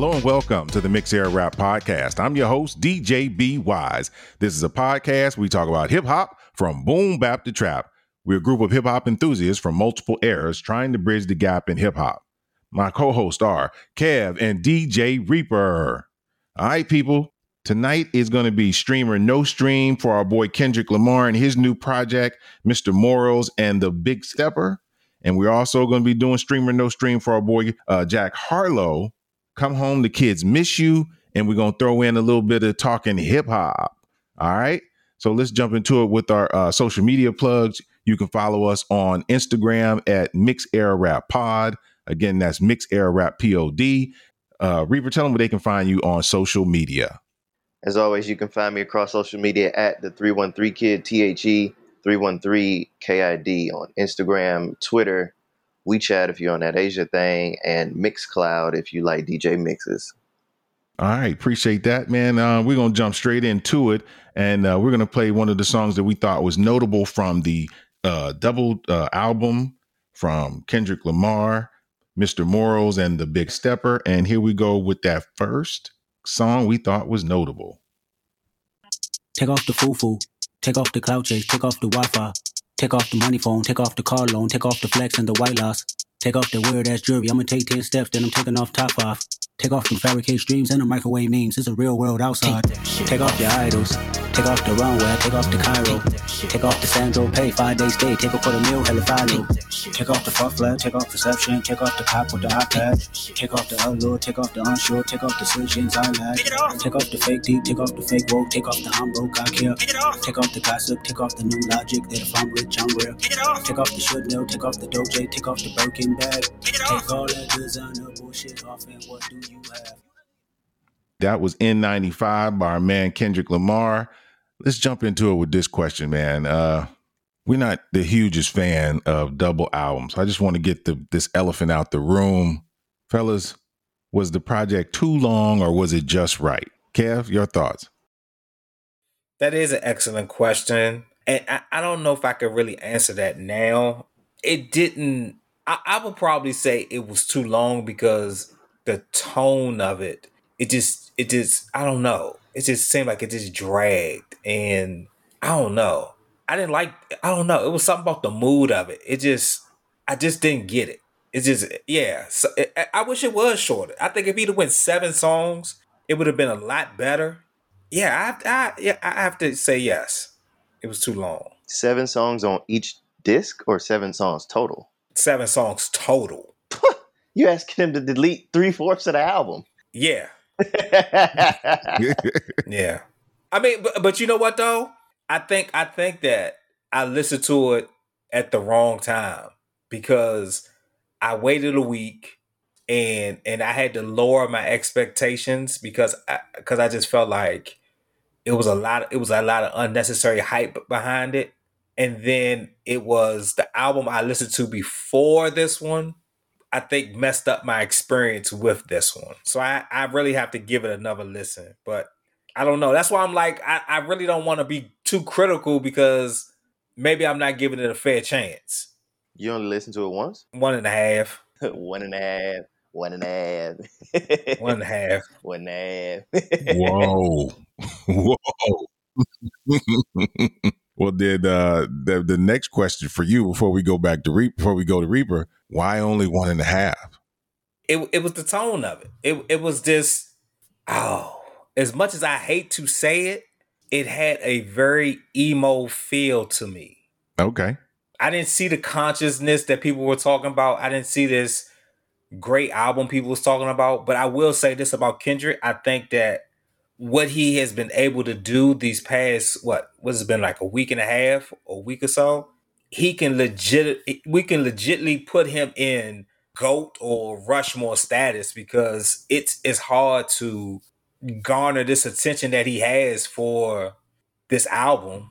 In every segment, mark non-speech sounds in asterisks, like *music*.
Hello and welcome to the Mix Era Rap Podcast. I'm your host, DJ B Wise. This is a podcast we talk about hip hop from boom bap to trap. We're a group of hip hop enthusiasts from multiple eras trying to bridge the gap in hip hop. My co hosts are Kev and DJ Reaper. All right, people. Tonight is going to be streamer no stream for our boy Kendrick Lamar and his new project, Mr. Morals and the Big Stepper. And we're also going to be doing streamer no stream for our boy uh, Jack Harlow. Come home, the kids miss you, and we're to throw in a little bit of talking hip hop. All right. So let's jump into it with our uh, social media plugs. You can follow us on Instagram at Mix Era Rap Pod. Again, that's Mix Era Rap Pod. Uh, Reaper, tell them where they can find you on social media. As always, you can find me across social media at the 313 Kid, T H E 313 KID on Instagram, Twitter, WeChat if you're on that Asia thing, and Mixcloud if you like DJ mixes. All right, appreciate that, man. Uh, we're gonna jump straight into it, and uh, we're gonna play one of the songs that we thought was notable from the uh, double uh, album from Kendrick Lamar, Mr. Morals, and the Big Stepper. And here we go with that first song we thought was notable. Take off the foo-foo, take off the cloud chase, take off the Wi-Fi, take off the money phone, take off the car loan, take off the flex and the white loss, take off the weird ass jewelry. I'ma take 10 steps, then I'm taking off top off. Take off the fabricated dreams and the microwave memes. It's a real world outside. Take off your idols. Take off the runway. Take off the Cairo. Take off the Sandro Pay. Five days stay. Take a quarter meal. Hella follow. Take off the fuck flag. Take off perception. Take off the cop with the iPad. Take off the allure. Take off the unsure. Take off the solutions I lack. Take off the fake deep. Take off the fake woke. Take off the I'm broke. I care. Take off the gossip. Take off the new logic that if I'm rich, I'm real. Take off the should know. Take off the doje. Take off the Birkin bag. Take all that designer bullshit off and what do? That was N95 by our man Kendrick Lamar. Let's jump into it with this question, man. Uh, we're not the hugest fan of double albums. I just want to get the this elephant out the room. Fellas, was the project too long or was it just right? Kev, your thoughts? That is an excellent question. And I, I don't know if I could really answer that now. It didn't, I, I would probably say it was too long because the tone of it, it just, it just, I don't know. It just seemed like it just dragged. And I don't know. I didn't like, I don't know. It was something about the mood of it. It just, I just didn't get it. It's just, yeah. So it, I wish it was shorter. I think if he'd have went seven songs, it would have been a lot better. Yeah, I, I, yeah, I have to say yes. It was too long. Seven songs on each disc or seven songs total? Seven songs total. *laughs* you asking him to delete three fourths of the album. Yeah. *laughs* yeah. I mean, but, but you know what though? I think I think that I listened to it at the wrong time because I waited a week and and I had to lower my expectations because I, because I just felt like it was a lot it was a lot of unnecessary hype behind it and then it was the album I listened to before this one I think messed up my experience with this one. So I, I really have to give it another listen. But I don't know. That's why I'm like, I, I really don't want to be too critical because maybe I'm not giving it a fair chance. You only listen to it once? *laughs* One and a half. one and a half. One and a half. one and a half. One and a half. Whoa. *laughs* Whoa. *laughs* well, did uh, the the next question for you before we go back to Reap before we go to Reaper, why only one and a half? It it was the tone of it. It it was just oh, as much as I hate to say it, it had a very emo feel to me. Okay. I didn't see the consciousness that people were talking about. I didn't see this great album people was talking about. But I will say this about Kendrick. I think that what he has been able to do these past what what's it been like a week and a half, a week or so, he can legit we can legitly put him in goat or Rushmore status because it's it's hard to garner this attention that he has for this album.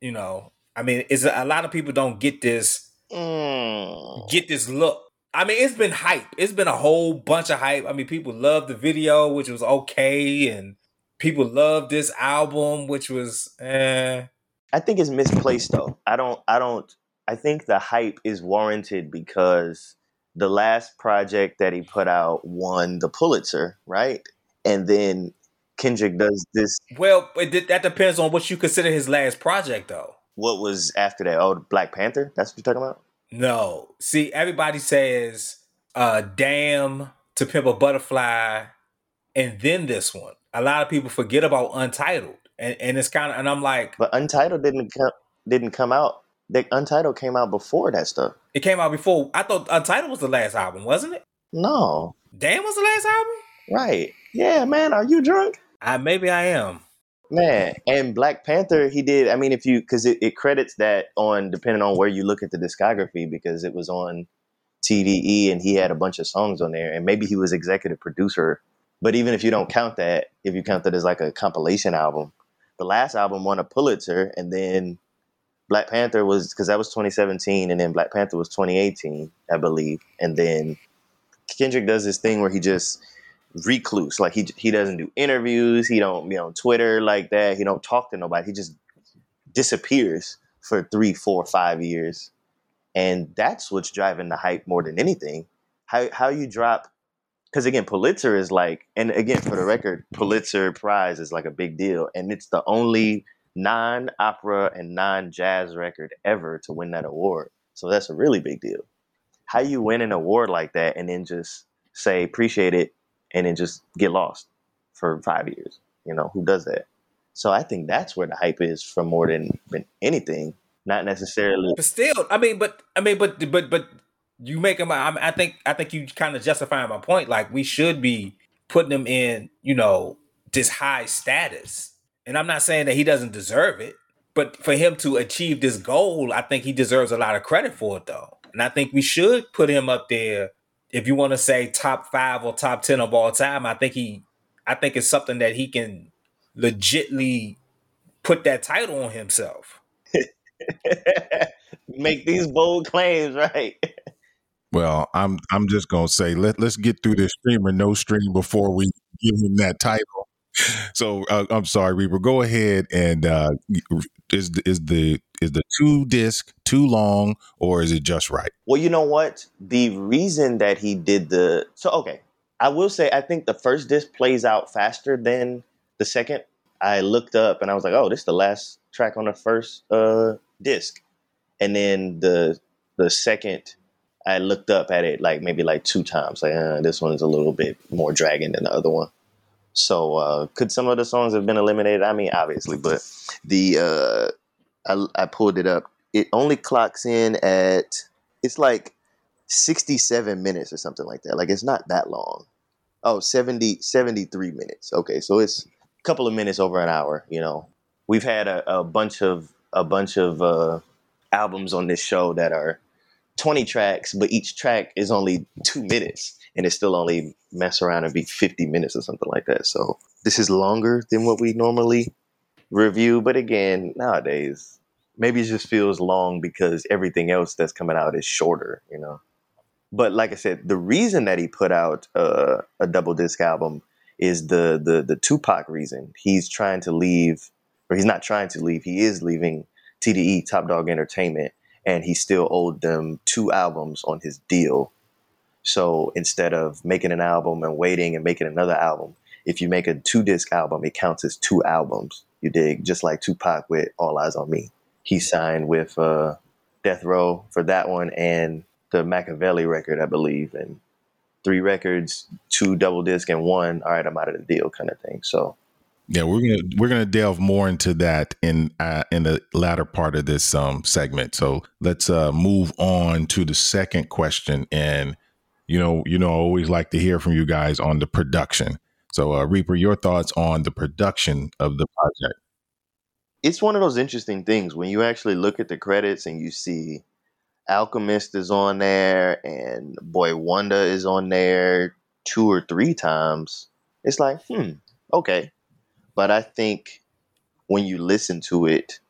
You know, I mean, it's a lot of people don't get this Mm. get this look. I mean, it's been hype. It's been a whole bunch of hype. I mean, people love the video, which was okay, and people love this album, which was eh. I think it's misplaced though. I don't I don't I think the hype is warranted because the last project that he put out won the Pulitzer, right? And then Kendrick does this. Well, it, that depends on what you consider his last project, though. What was after that? Oh, Black Panther. That's what you're talking about. No, see, everybody says uh, "Damn" to Pimp a Butterfly, and then this one. A lot of people forget about Untitled, and, and it's kind of, and I'm like, but Untitled didn't come didn't come out. The Untitled came out before that stuff. It came out before. I thought Untitled was the last album, wasn't it? No. Damn was the last album. Right. Yeah, man. Are you drunk? I maybe I am. Man, and Black Panther, he did. I mean, if you because it, it credits that on depending on where you look at the discography because it was on TDE and he had a bunch of songs on there, and maybe he was executive producer. But even if you don't count that, if you count that as like a compilation album, the last album won a Pulitzer, and then Black Panther was because that was 2017, and then Black Panther was 2018, I believe, and then Kendrick does this thing where he just recluse. Like he he doesn't do interviews. He don't be on Twitter like that. He don't talk to nobody. He just disappears for three, four, five years, and that's what's driving the hype more than anything. How how you drop? Because again, Pulitzer is like, and again for the record, Pulitzer Prize is like a big deal, and it's the only non-opera and non-jazz record ever to win that award. So that's a really big deal. How you win an award like that and then just say appreciate it and then just get lost for five years. You know, who does that? So I think that's where the hype is for more than, than anything. Not necessarily. But still, I mean, but I mean, but but but you make him. I, I think I think you kind of justify my point. Like we should be putting him in, you know, this high status. And I'm not saying that he doesn't deserve it, but for him to achieve this goal, I think he deserves a lot of credit for it, though. And I think we should put him up there if you want to say top five or top ten of all time, I think he, I think it's something that he can legitly put that title on himself. *laughs* Make these bold claims, right? *laughs* Well, I'm I'm just gonna say let let's get through this stream or no stream before we give him that title. So uh, I'm sorry, Reaper. Go ahead and uh, is is the is the two disc too long or is it just right? Well, you know what? The reason that he did the so okay, I will say I think the first disc plays out faster than the second. I looked up and I was like, oh, this is the last track on the first uh, disc, and then the the second. I looked up at it like maybe like two times. Like uh, this one is a little bit more dragging than the other one. So uh, could some of the songs have been eliminated? I mean, obviously, but the uh, I, I pulled it up. It only clocks in at it's like 67 minutes or something like that. Like it's not that long. Oh, 70, 73 minutes. Okay, so it's a couple of minutes over an hour. You know, we've had a, a bunch of a bunch of uh, albums on this show that are 20 tracks, but each track is only two minutes and it still only mess around and be 50 minutes or something like that. So this is longer than what we normally review. But again, nowadays, maybe it just feels long because everything else that's coming out is shorter, you know. But like I said, the reason that he put out uh, a double disc album is the the the Tupac reason. He's trying to leave, or he's not trying to leave. He is leaving TDE Top Dog Entertainment, and he still owed them two albums on his deal so instead of making an album and waiting and making another album, if you make a two disc album, it counts as two albums. You dig? Just like Tupac with All Eyes on Me. He signed with uh, Death Row for that one and the Makaveli record, I believe, and three records, two double disc, and one. All right, I'm out of the deal, kind of thing. So. Yeah, we're gonna we're gonna delve more into that in uh, in the latter part of this um segment. So let's uh, move on to the second question, and you know, you know, I always like to hear from you guys on the production. So, uh, Reaper, your thoughts on the production of the project? It's one of those interesting things when you actually look at the credits and you see Alchemist is on there and Boi-1da is on there two or three times. It's like, hmm, okay. But I think when you listen to it,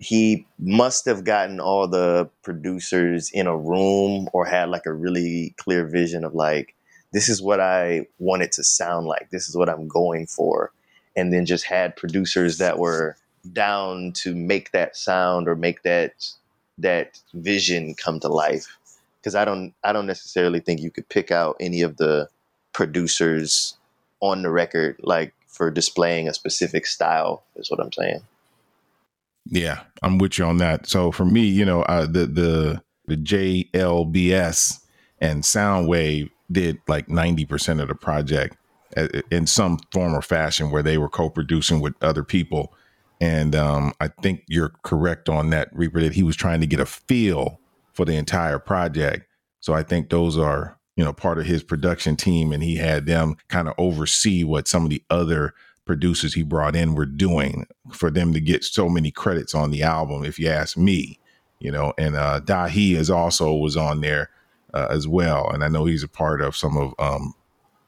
he must have gotten all the producers in a room or had like a really clear vision of like this is what I want it to sound like. This is what I'm going for. And then just had producers that were down to make that sound or make that that vision come to life. because I don't I don't necessarily think you could pick out any of the producers on the record like for displaying a specific style is what I'm saying. Yeah, I'm with you on that. So for me, you know, uh, the the the JLBS and Soundwave did like 90% of the project uh, in some form or fashion where they were co-producing with other people. And um, I think you're correct on that, Reaper, that he was trying to get a feel for the entire project. So I think those are, you know, part of his production team, and he had them kind of oversee what some of the other producers he brought in were doing for them to get so many credits on the album, if you ask me. You know, and uh Dahi is also was on there uh, as well, and I know he's a part of some of um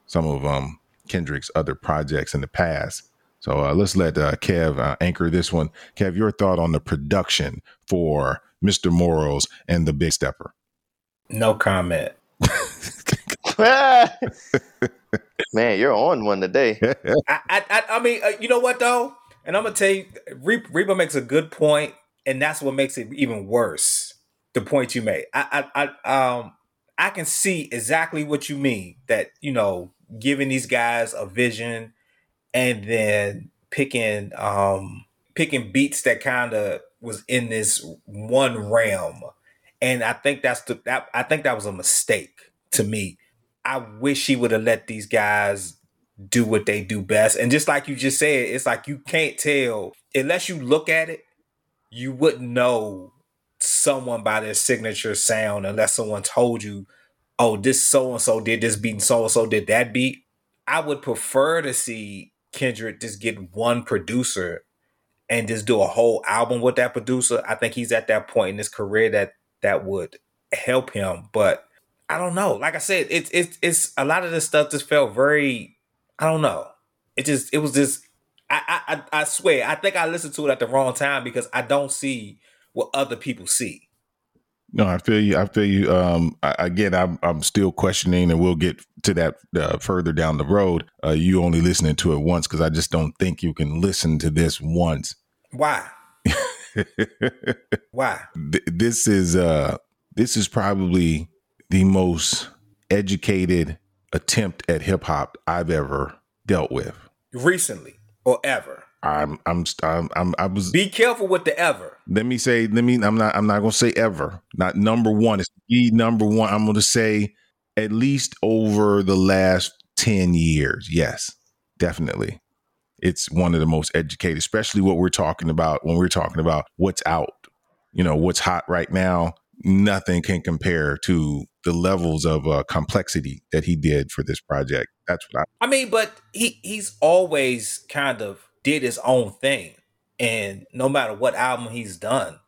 some of um Kendrick's other projects in the past. So uh, let's let uh, Kev uh, anchor this one. Kev, your thought on the production for Mr. Morals and the Big Stepper? No comment. *laughs* Man, you're on one today. I, I, I mean, uh, you know what though, and I'm gonna tell you, Reba makes a good point, and that's what makes it even worse. The point you made, I, I, I, um, I can see exactly what you mean. That you know, giving these guys a vision, and then picking, um, picking beats that kind of was in this one realm, and I think that's the that, I think that was a mistake to me. I wish he would have let these guys do what they do best. And just like you just said, it's like you can't tell unless you look at it, you wouldn't know someone by their signature sound unless someone told you, oh, this so and so did this beat and so and so did that beat. I would prefer to see Kendrick just get one producer and just do a whole album with that producer. I think he's at that point in his career that that would help him. But I don't know. Like I said, it's it's it's a lot of this stuff just felt very. I don't know. It just it was just. I I I swear. I think I listened to it at the wrong time because I don't see what other people see. No, I feel you. I feel you. Um, I, again, I'm I'm still questioning, and we'll get to that uh, further down the road. Uh, you only listening to it once because I just don't think you can listen to this once. Why? *laughs* Why? Th- this is uh this is probably the most educated attempt at hip hop I've ever dealt with. Recently or ever. I'm, I'm, I'm, I'm, i was. Be careful with the ever. Let me say, let me, I'm not, I'm not going to say ever. Not number one. It's the number one. I'm going to say at least over the last 10 years. Yes, definitely. It's one of the most educated, especially what we're talking about when we're talking about what's out, you know, what's hot right now. Nothing can compare to the levels of uh, complexity that he did for this project. That's what I. I mean, but he he's always kind of did his own thing, and no matter what album he's done,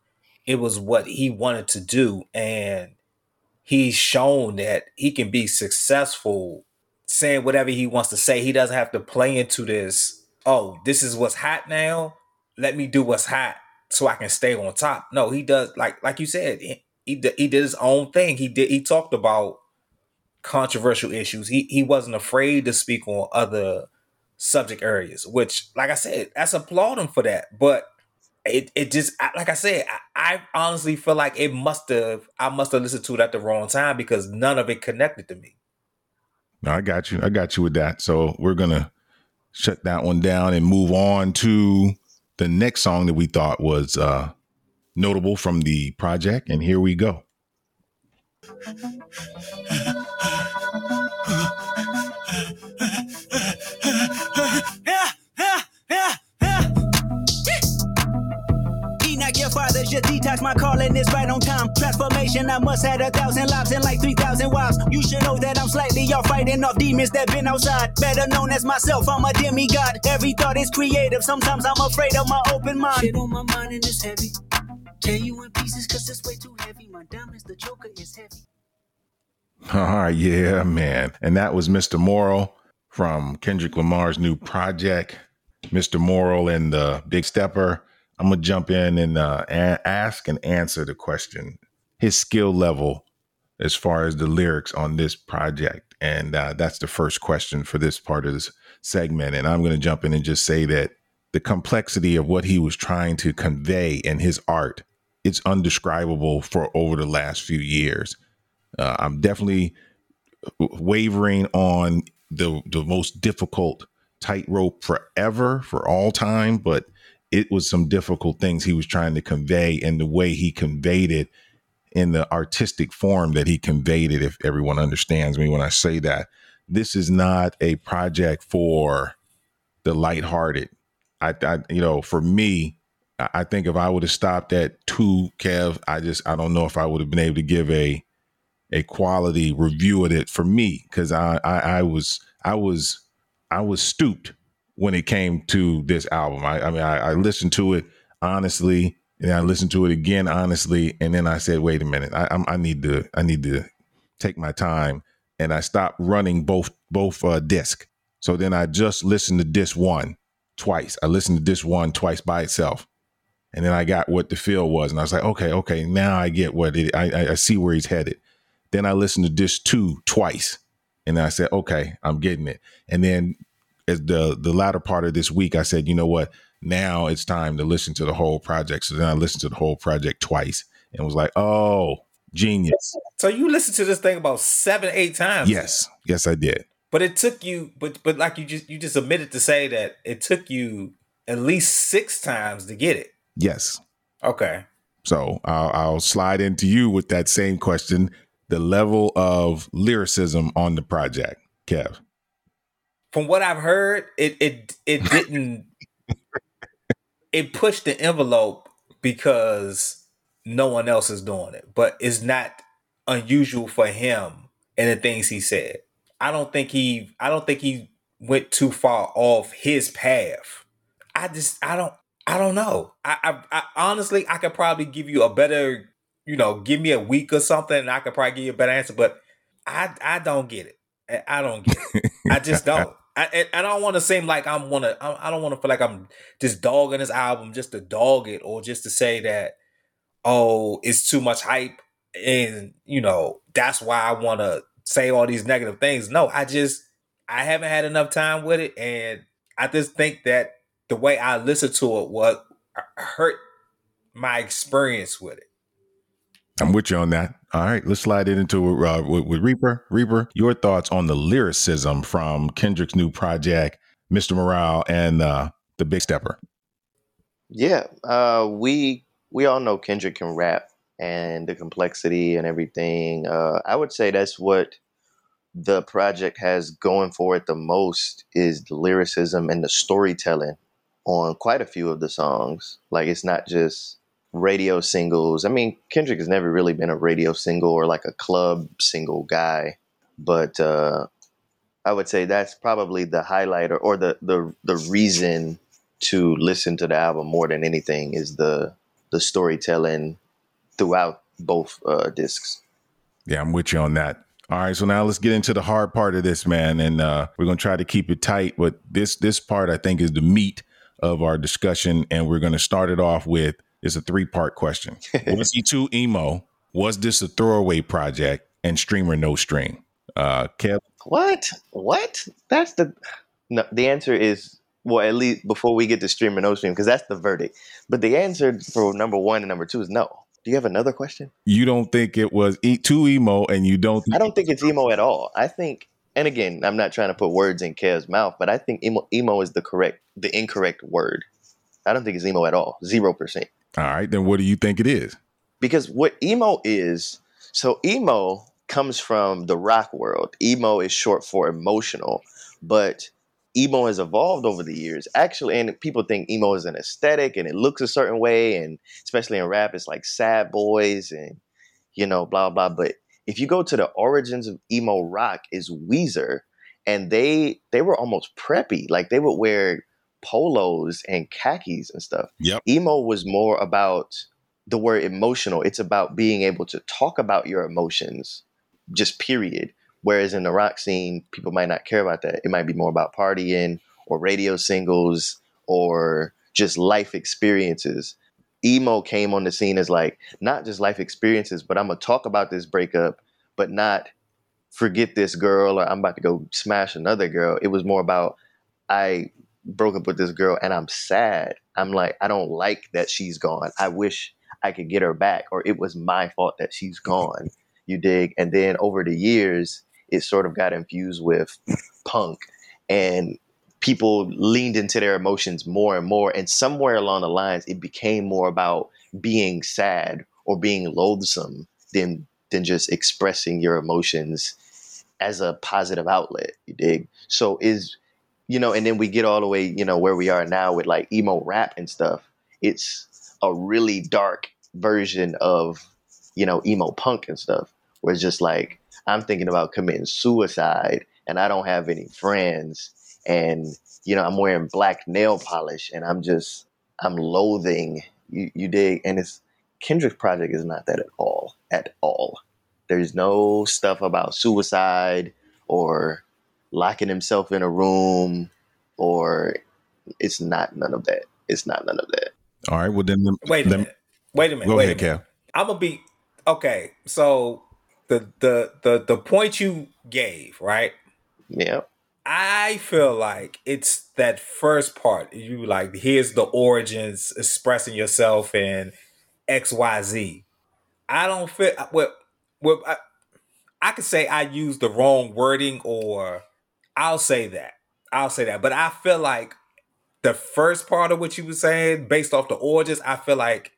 it was what he wanted to do, and he's shown that he can be successful saying whatever he wants to say. He doesn't have to play into this. Oh, this is what's hot now. Let me do what's hot so I can stay on top. No, he does like like you said he he did his own thing. He did he talked about controversial issues. He he wasn't afraid to speak on other subject areas, which, like I said, that's applaud him for that. But it it just like I said, I, I honestly feel like it must have I must have listened to it at the wrong time because none of it connected to me. No, I got you. I got you with that. So we're gonna shut that one down and move on to the next song that we thought was uh notable from the project. And here we go. *laughs* father's your detox. My calling is right on time. Transformation, I must have a thousand lives and like 3,000 wives. You should know that I'm slightly off fighting off demons that been outside. Better known as myself, I'm a demigod. Every thought is creative. Sometimes I'm afraid of my open mind. Shit on my mind and it's heavy. Tear you in pieces cause it's way too heavy. My diamonds, the joker is heavy. All right, *laughs* ah, yeah, man. And that was Mr. Moral from Kendrick Lamar's new project, Mr. Moral and the Big Stepper. I'm gonna jump in and uh, a- ask and answer the question. His skill level as far as the lyrics on this project, and uh, that's the first question for this part of this segment. And I'm gonna jump in and just say that the complexity of what he was trying to convey in his art it's undescribable for over the last few years. Uh, I'm definitely wavering on the the most difficult tightrope forever for all time, but it was some difficult things he was trying to convey and the way he conveyed it in the artistic form that he conveyed it if everyone understands me when I say that. This is not a project for the lighthearted. I, I you know for me I think if I would have stopped at two Kev I just I don't know if I would have been able to give a a quality review of it for me because I, I I was I was I was stooped when it came to this album. I, I mean, I, I, listened to it honestly, and I listened to it again honestly, and then I said, "Wait a minute, I, I need to, I need to take my time." And I stopped running both both uh, disc. So then I just listened to disc one twice. I listened to disc one twice by itself, and then I got what the feel was, and I was like, "Okay, okay, now I get what it. I, I see where he's headed." Then I listened to disc two twice, and I said, "Okay, I'm getting it." And then as the the latter part of this week, I said, you know what? Now it's time to listen to the whole project. So then I listened to the whole project twice and was like, oh, genius. So you listened to this thing about seven, eight times. Yes, yes, I did. But it took you, but but like you just you just admitted to say that it took you at least six times to get it. Yes. Okay. So I'll, I'll slide into you with that same question: the level of lyricism on the project, Kev from what I've heard, it it it *laughs* didn't it pushed the envelope because no one else is doing it. But it's not unusual for him and the things he said. I don't think he I don't think he went too far off his path. I just I don't I don't know. I, I, I honestly I could probably give you a better, you know, give me a week or something and I could probably give you a better answer, but I I don't get it. I don't get it. I just *laughs* don't. I, I don't want to seem like I'm want to. I don't want to feel like I'm just dogging this album just to dog it or just to say that oh it's too much hype and you know that's why I want to say all these negative things. No, I just I haven't had enough time with it, and I just think that the way I listened to it was hurt my experience with it. I'm with you on that. All right, let's slide it into uh, with, with, Reaper. Reaper, your thoughts on the lyricism from Kendrick's new project, Mr. Morale, and uh, the Big Stepper. Yeah, uh, we we all know Kendrick can rap and the complexity and everything. Uh, I would say that's what the project has going for it the most is the lyricism and the storytelling on quite a few of the songs. Like it's not just radio singles. I mean, Kendrick has never really been a radio single or like a club single guy, but uh, I would say that's probably the highlighter or the the the reason to listen to the album more than anything is the the storytelling throughout both uh, discs. Yeah, I'm with you on that. All right, so now let's get into the hard part of this, man, and uh, we're gonna try to keep it tight. But this this part, I think, is the meat of our discussion, and we're gonna start it off with it's a three part question. Was he too emo? Was this a throwaway project? And stream or no stream? Uh, Kev? What? What? That's the no. The answer is well, at least before we get to stream or no stream, because that's the verdict. But the answer for number one and number two is no. Do you have another question? You don't think it was e- too emo, and you don't. I don't think it's emo at all. I think, and again, I'm not trying to put words in Kev's mouth, but I think emo, emo is the correct, the incorrect word. I don't think it's emo at all. Zero percent. All right, then what do you think it is? Because what emo is, so emo comes from the rock world. Emo is short for emotional, but emo has evolved over the years. Actually, and people think emo is an aesthetic and it looks a certain way, and especially in rap, it's like sad boys and you know, blah blah. But if you go to the origins of emo rock, is Weezer, and they they were almost preppy. Like they would wear polos and khakis and stuff. Yep. Emo was more about the word emotional. It's about being able to talk about your emotions, just period. Whereas in the rock scene, people might not care about that. It might be more about partying or radio singles or just life experiences. Emo came on the scene as like not just life experiences, but I'm gonna talk about this breakup, but not forget this girl or I'm about to go smash another girl. It was more about I broke up with this girl and I'm sad. I'm like, I don't like that she's gone. I wish I could get her back, or it was my fault that she's gone. You dig? And then over the years, it sort of got infused with punk and people leaned into their emotions more and more. And somewhere along the lines, it became more about being sad or being loathsome than than just expressing your emotions as a positive outlet. You dig? So is you know, and then we get all the way, you know, where we are now with like emo rap and stuff. It's a really dark version of, you know, emo punk and stuff, where it's just like I'm thinking about committing suicide and I don't have any friends and you know, I'm wearing black nail polish and I'm just I'm loathing you, you dig and it's Kendrick's project is not that at all. At all. There's no stuff about suicide or locking himself in a room or it's not none of that. It's not none of that. All right. Well, then, wait a then, minute. Wait a minute. Go wait ahead, a. Cal. I'm gonna be okay. So the the the the point you gave, right? Yeah. I feel like it's that first part. You like here's the origins, expressing yourself in X Y Z. I don't feel well. Well, I, I could say I used the wrong wording, or I'll say that. I'll say that. But I feel like the first part of what you were saying, based off the origins, I feel like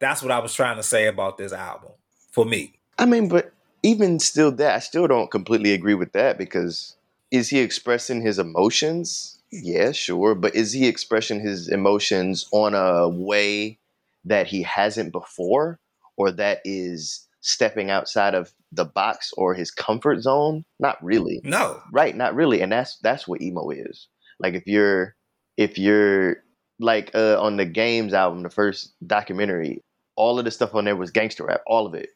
that's what I was trying to say about this album for me. I mean, but even still, that I still don't completely agree with that because is he expressing his emotions? Yeah, sure. But is he expressing his emotions on a way that he hasn't before, or that is stepping outside of the box or his comfort zone? Not really. No. Right, not really. And that's that's what emo is. Like if you're if you're like uh, on the games album, the first documentary, all of the stuff on there was gangster rap, all of it.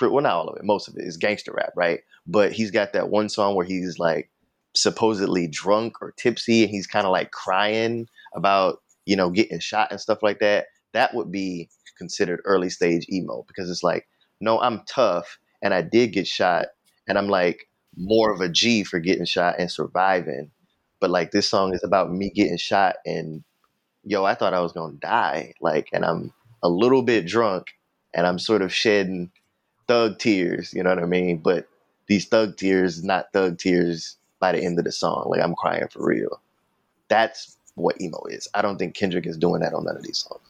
Well, not all of it, most of it is gangster rap, right? But he's got that one song where he's like supposedly drunk or tipsy, and he's kind of like crying about you know getting shot and stuff like that. That would be considered early stage emo because it's like, no, I'm tough, and I did get shot, and I'm like more of a G for getting shot and surviving. But like this song is about me getting shot and yo, I thought I was gonna die. Like, and I'm a little bit drunk and I'm sort of shedding thug tears, you know what I mean? But these thug tears, not thug tears by the end of the song. Like I'm crying for real. That's what emo is. I don't think Kendrick is doing that on none of these songs.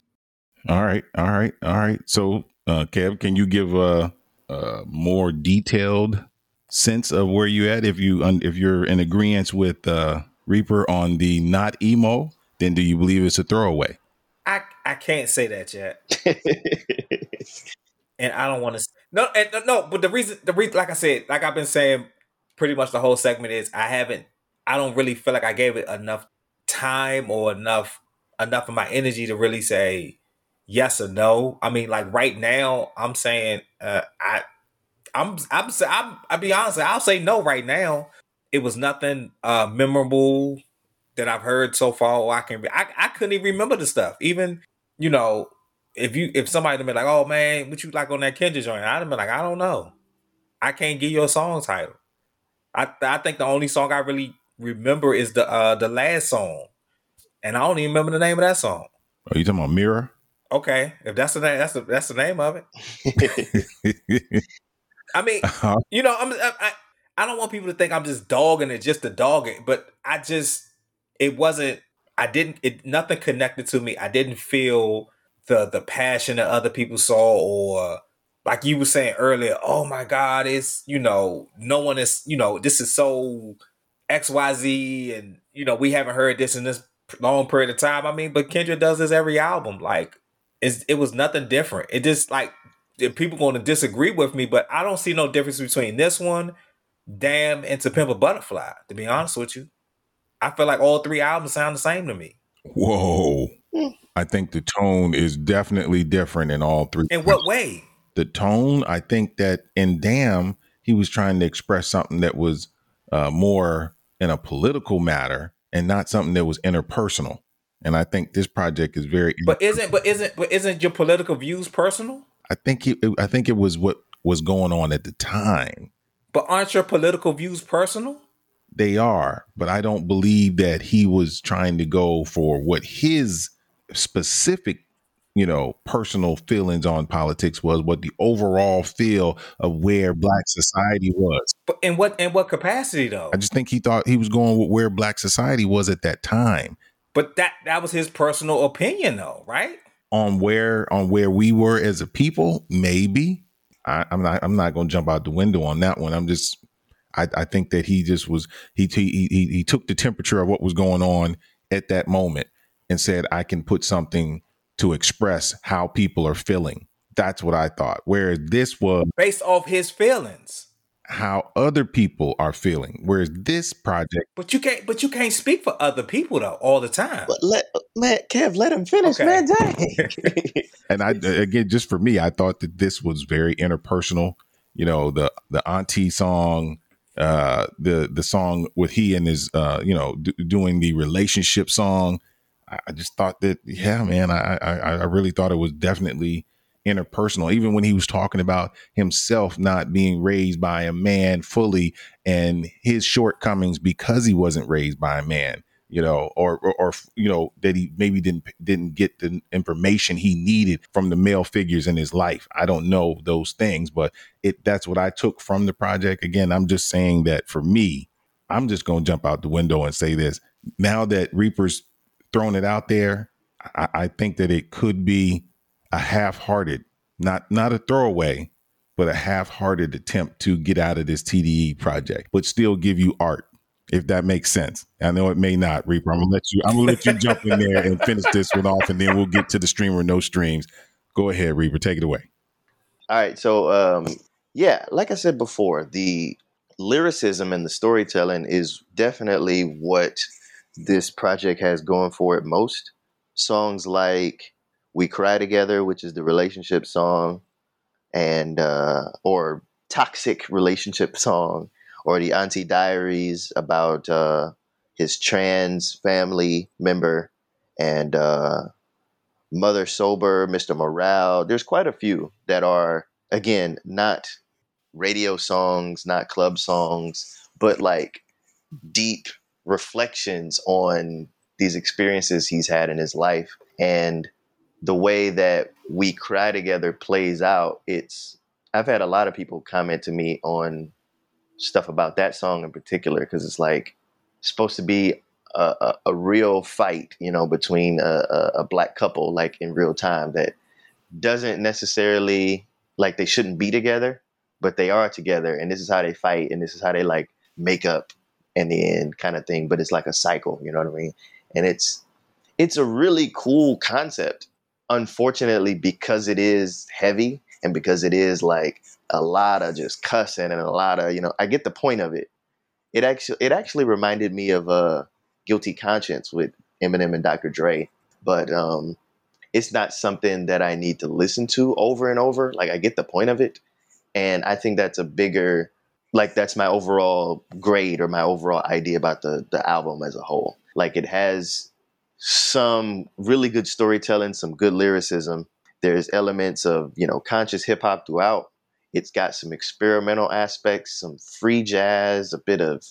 All right, all right, all right. So, uh, Kev, can you give a, a more detailed sense of where you at? If you if you're in agreement with uh, Reaper on the not emo, then do you believe it's a throwaway? I I can't say that yet, *laughs* and I don't want to. No, and, no. But the reason, the reason, like I said, like I've been saying, pretty much the whole segment is I haven't. I don't really feel like I gave it enough time or enough enough of my energy to really say yes or no. I mean, like right now, I'm saying uh, I. I'm, I'm, I'm, I'll be honest. I'll say no right now. It was nothing uh, memorable that I've heard so far. I can, I, I couldn't even remember the stuff. Even, you know, if you, if somebody been like, "Oh man, what you like on that Kendrick joint?" I'd have been like, "I don't know. I can't give you a song title." I, I think the only song I really remember is the, uh, the last song, and I don't even remember the name of that song. Are you talking about Mirror? Okay, if that's the name, that's the that's the name of it. *laughs* I mean, uh-huh. you know, I'm I, I don't want people to think I'm just dogging it just to dog it, but I just it wasn't. I didn't. It nothing connected to me. I didn't feel the the passion that other people saw, or like you were saying earlier. Oh my God, it's you know, no one is you know, this is so X Y Z, and you know, we haven't heard this in this long period of time. I mean, but Kendra does this every album. Like, it's, it was nothing different. It just like people going to disagree with me, but I don't see no difference between this one, Damn, and To Pimp a Butterfly. To be honest with you, I feel like all three albums sound the same to me. Whoa. I think the tone is definitely different in all three. In what way? The tone, I think that in Damn, he was trying to express something that was uh, more in a political matter and not something that was interpersonal. And I think this project is very. But isn't but isn't but isn't your political views personal? I think it, I think it was what was going on at the time. But aren't your political views personal? They are, but I don't believe that he was trying to go for what his specific you know, personal feelings on politics was, what the overall feel of where black society was. But in what in what capacity though? I just think he thought he was going with where black society was at that time. But that that was his personal opinion though, right? On where on where we were as a people, maybe. I, I'm not I'm not gonna jump out the window on that one. I'm just I, I think that he just was he, he he he took the temperature of what was going on at that moment and said, I can put something to express how people are feeling. That's what I thought. Whereas this was based off his feelings how other people are feeling. Whereas this project, but you can't, but you can't speak for other people though all the time. But let let Kev let him finish, okay. man. Dang. *laughs* and I again, just for me, I thought that this was very interpersonal. You know, the the auntie song, uh, the the song with he and his, uh, you know, d- doing the relationship song. I, I just thought that, yeah, man, I, I I really thought it was definitely interpersonal, even when he was talking about himself not being raised by a man fully and his shortcomings because he wasn't raised by a man, you know, or, or, or you know, that he maybe didn't, didn't get the information he needed from the male figures in his life. I don't know those things, but it, that's what I took from the project. Again, I'm just saying that for me, I'm just going to jump out the window and say this now that Reaper's thrown it out there. I, I think that it could be a half-hearted, not not a throwaway, but a half-hearted attempt to get out of this TDE project, but still give you art, if that makes sense. I know it may not, Reaper. I'm gonna let you. I'm gonna let you jump in there and finish this one off, and then we'll get to the stream or no streams. Go ahead, Reaper. Take it away. All right. So, um, yeah, like I said before, the lyricism and the storytelling is definitely what this project has going for it most. Songs like we Cry Together, which is the relationship song, and uh, or Toxic relationship song, or the Auntie Diaries about uh, his trans family member, and uh, Mother Sober, Mr. Morale. There's quite a few that are, again, not radio songs, not club songs, but like deep reflections on these experiences he's had in his life. And the way that we cry together plays out, it's I've had a lot of people comment to me on stuff about that song in particular because it's like supposed to be a, a, a, real fight, you know, between a, a, black couple, like in real time, that doesn't necessarily like they shouldn't be together, but they are together, and this is how they fight, and this is how they like make up in the end, kind of thing. But it's like a cycle, you know what I mean? And it's it's a really cool concept unfortunately, because it is heavy and because it is like a lot of just cussing and a lot of, you know, I get the point of it. It actually it actually reminded me of a uh, guilty conscience with Eminem and Dr. Dre, but um, it's not something that I need to listen to over and over. Like I get the point of it, and I think that's a bigger like that's my overall grade or my overall idea about the the album as a whole. Like it has some really good storytelling, some good lyricism. There's elements of, you know, conscious hip hop throughout. It's got some experimental aspects, some free jazz, a bit of,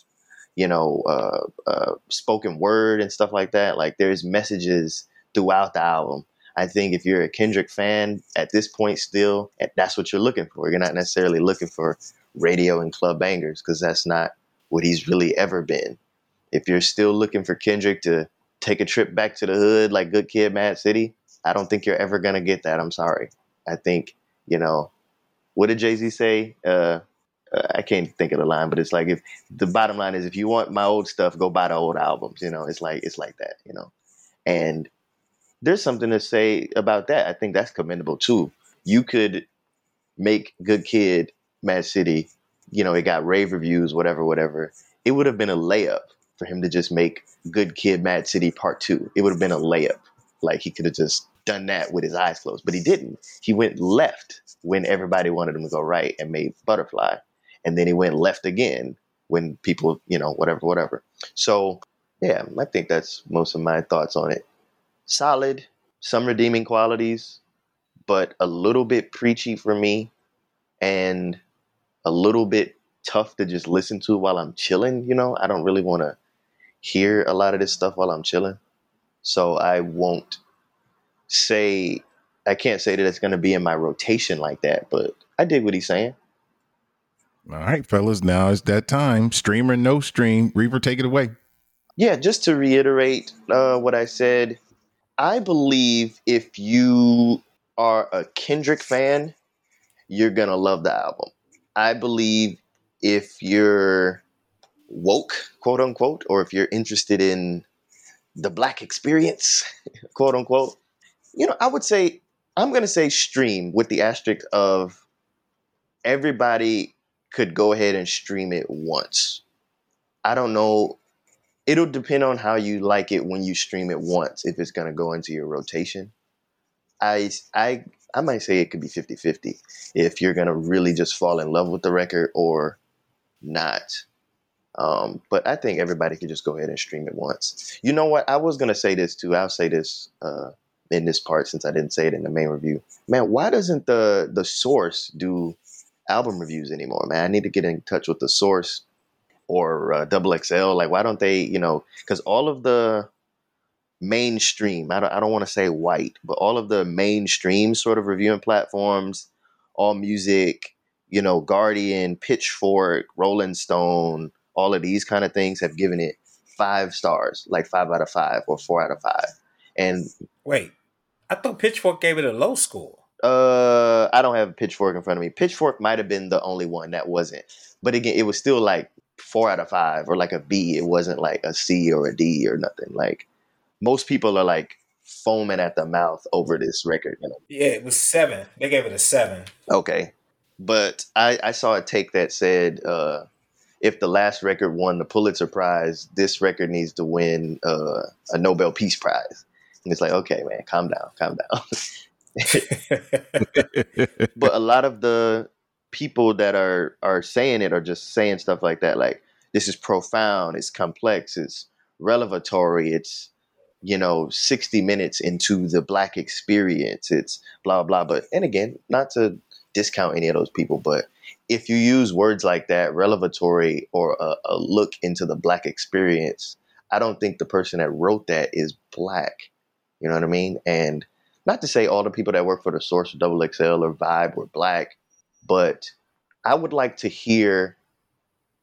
you know, uh, uh, spoken word and stuff like that. Like there's messages throughout the album. I think if you're a Kendrick fan at this point, still, that's what you're looking for. You're not necessarily looking for radio and club bangers because that's not what he's really ever been. If you're still looking for Kendrick to take a trip back to the hood like Good Kid, Mad City. I don't think you're ever gonna get that. I'm sorry. I think you know what did Jay Z say? Uh, uh, I can't think of the line, but it's like if the bottom line is if you want my old stuff, go buy the old albums. You know, it's like it's like that. You know, and there's something to say about that. I think that's commendable too. You could make Good Kid, Mad City. You know, it got rave reviews, whatever, whatever. It would have been a layup for him to just make Good Kid, Mad City Part Two. It would have been a layup. Like he could have just done that with his eyes closed, but he didn't. He went left when everybody wanted him to go right and made Butterfly, and then he went left again when people, you know, whatever, whatever. So yeah, I think that's most of my thoughts on it. Solid, some redeeming qualities, but a little bit preachy for me, and a little bit tough to just listen to while I'm chilling. You know, I don't really want to hear a lot of this stuff while I'm chilling. So I won't say I can't say that it's going to be in my rotation like that, but I dig what he's saying. All right, fellas, now it's that time. Streamer, no stream. Reaper, take it away. Yeah, just to reiterate uh, what I said, I believe if you are a Kendrick fan, you're going to love the album. I believe if you're woke, quote unquote, or if you're interested in the black experience, *laughs* quote unquote, you know, I would say, I'm going to say stream with the asterisk of everybody could go ahead and stream it once. I don't know. It'll depend on how you like it when you stream it once, if it's going to go into your rotation. I, I, I might say it could be 50 50 if you're going to really just fall in love with the record or not. Um, but I think everybody could just go ahead and stream it once. You know what? I was gonna say this too. I'll say this uh, in this part since I didn't say it in the main review. Man, why doesn't the the source do album reviews anymore? Man, I need to get in touch with the source or uh, Double XL. Like, why don't they? You know, because all of the mainstream. I don't. I don't want to say white, but all of the mainstream sort of reviewing platforms, All Music, you know, Guardian, Pitchfork, Rolling Stone all of these kind of things have given it five stars, like five out of five or four out of five. And wait, I thought Pitchfork gave it a low score. Uh, I don't have a Pitchfork in front of me. Pitchfork might have been the only one that wasn't, but again, it was still like four out of five or like a B. It wasn't like a C or a D or nothing. Like most people are like foaming at the mouth over this record. You know? Yeah, it was seven. They gave it a seven. Okay, but I, I saw a take that said uh, if the last record won the Pulitzer Prize, this record needs to win uh, a Nobel Peace Prize. And it's like, okay, man, calm down, calm down. *laughs* but a lot of the people that are are saying it are just saying stuff like that, like this is profound, it's complex, it's revelatory, it's you know 60 minutes into the black experience, it's blah blah. But and again, not to discount any of those people, but if you use words like that, revelatory or a, a, look into the black experience, I don't think the person that wrote that is black. You know what I mean? And not to say all the people that work for the source of Double XL or Vibe were black, but I would like to hear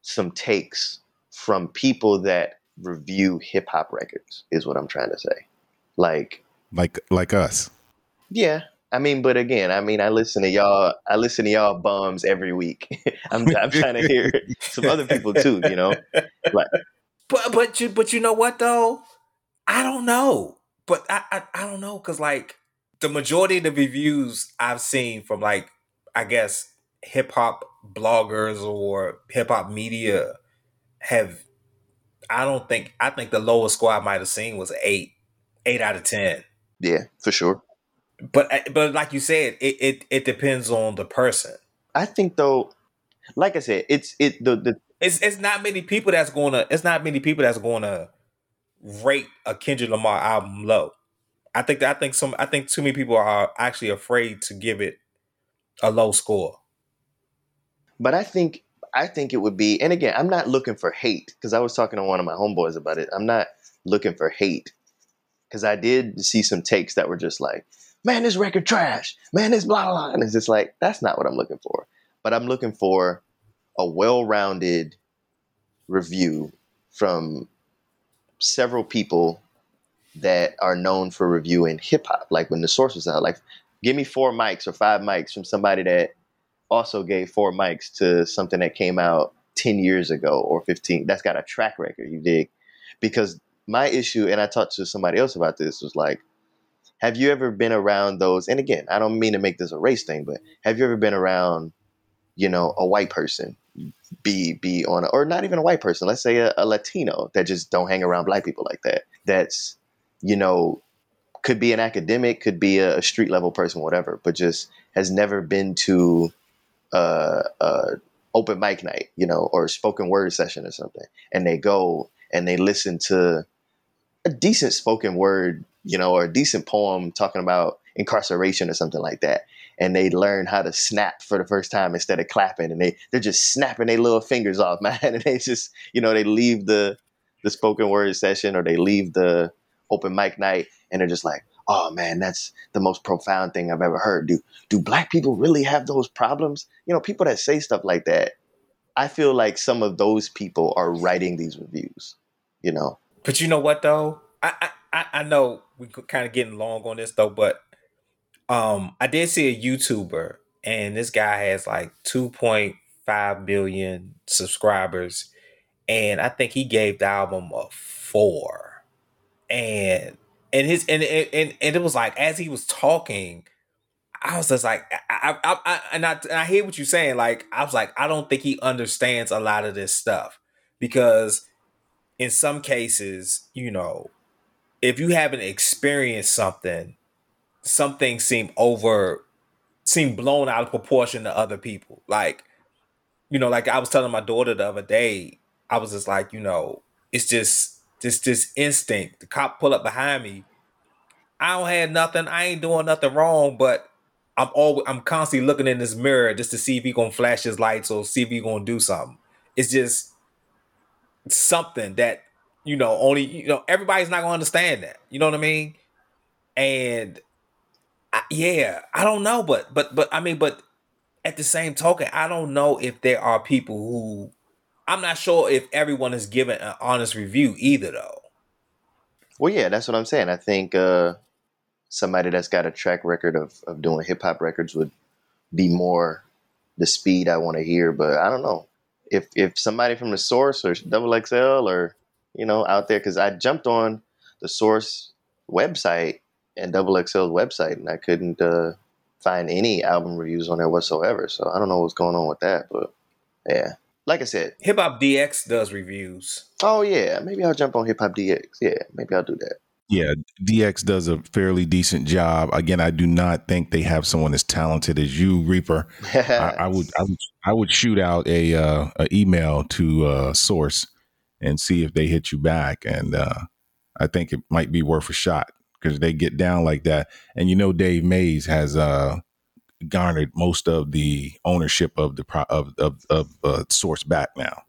some takes from people that review hip hop records. Is what I'm trying to say. Like, like, like us. Yeah, I mean, but again, I mean, I listen to y'all. I listen to y'all bums every week. *laughs* I'm, I'm trying to hear some other people too. You know, like, but but you but you know what though? I don't know, but I I, I don't know because like the majority of the reviews I've seen from like I guess hip hop bloggers or hip hop media have. I don't think I think the lowest score I might have seen was eight, eight out of ten. Yeah, for sure but uh, but like you said, it, it it depends on the person. I think though, like I said, it's it the the it's it's not many people that's gonna it's not many people that's gonna rate a Kendrick Lamar album low. I think that I think some I think too many people are actually afraid to give it a low score. But I think I think it would be, and again, I'm not looking for hate because I was talking to one of my homeboys about it. I'm not looking for hate because I did see some takes that were just like, man, this record trash. Man, this blah, blah, blah. And it's just like, that's not what I'm looking for. But I'm looking for a well rounded review from several people that are known for reviewing hip hop. Like when the source was out, like, give me four mics or five mics from somebody that also gave four mics to something that came out 10 years ago or 15. That's got a track record, you dig? Because my issue, and I talked to somebody else about this, was like, have you ever been around those? And again, I don't mean to make this a race thing, but have you ever been around, you know, a white person be be on, a, or not even a white person, let's say a, a Latino that just don't hang around black people like that. That's, you know, could be an academic, could be a, a street level person, whatever, but just has never been to uh, open mic night, you know, or spoken word session or something, and they go and they listen to a decent spoken word you know, or a decent poem talking about incarceration or something like that. And they learn how to snap for the first time instead of clapping. And they, they're just snapping their little fingers off, *laughs* man. And they just, you know, they leave the, the spoken word session or they leave the open mic night and they're just like, oh man, that's the most profound thing I've ever heard. Do do black people really have those problems? You know, people that say stuff like that, I feel like some of those people are writing these reviews, you know. But you know what though? I I, I know we kind of getting long on this though, but um I did see a YouTuber and this guy has like 2.5 million subscribers and I think he gave the album a 4. And and his and and and it was like as he was talking, I was just like, I, I, I, and I, and I hear what you're saying. Like, I was like, I don't think he understands a lot of this stuff because in some cases, you know, if you haven't experienced something, some things seem over, seem blown out of proportion to other people. Like, you know, like I was telling my daughter the other day, I was just like, you know, it's just just this instinct. The cop pull up behind me. I don't have nothing. I ain't doing nothing wrong, but I'm always I'm constantly looking in this mirror just to see if he gonna flash his lights or see if he gonna do something. It's just something that you know only you know everybody's not gonna understand that. You know what I mean? And I, yeah, I don't know, but but but I mean, but at the same token, I don't know if there are people who I'm not sure if everyone is given an honest review either, though. Well, yeah, that's what I'm saying. I think uh, somebody that's got a track record of, of doing hip hop records would be more the speed I want to hear. But I don't know if if somebody from the Source or Double XL or you know out there because I jumped on the Source website and Double XL's website and I couldn't uh, find any album reviews on there whatsoever. So I don't know what's going on with that, but yeah like I said, Hip Hop DX does reviews. Oh yeah, maybe I'll jump on Hip Hop DX. Yeah, maybe I'll do that. Yeah, DX does a fairly decent job. Again, I do not think they have someone as talented as you, Reaper. I, I, would, I would, I would shoot out a, uh, a email to uh, Source and see if they hit you back, and uh, I think it might be worth a shot because they get down like that. And you know, Dave Mays has uh, garnered most of the ownership of the pro- of of, of uh, source back now.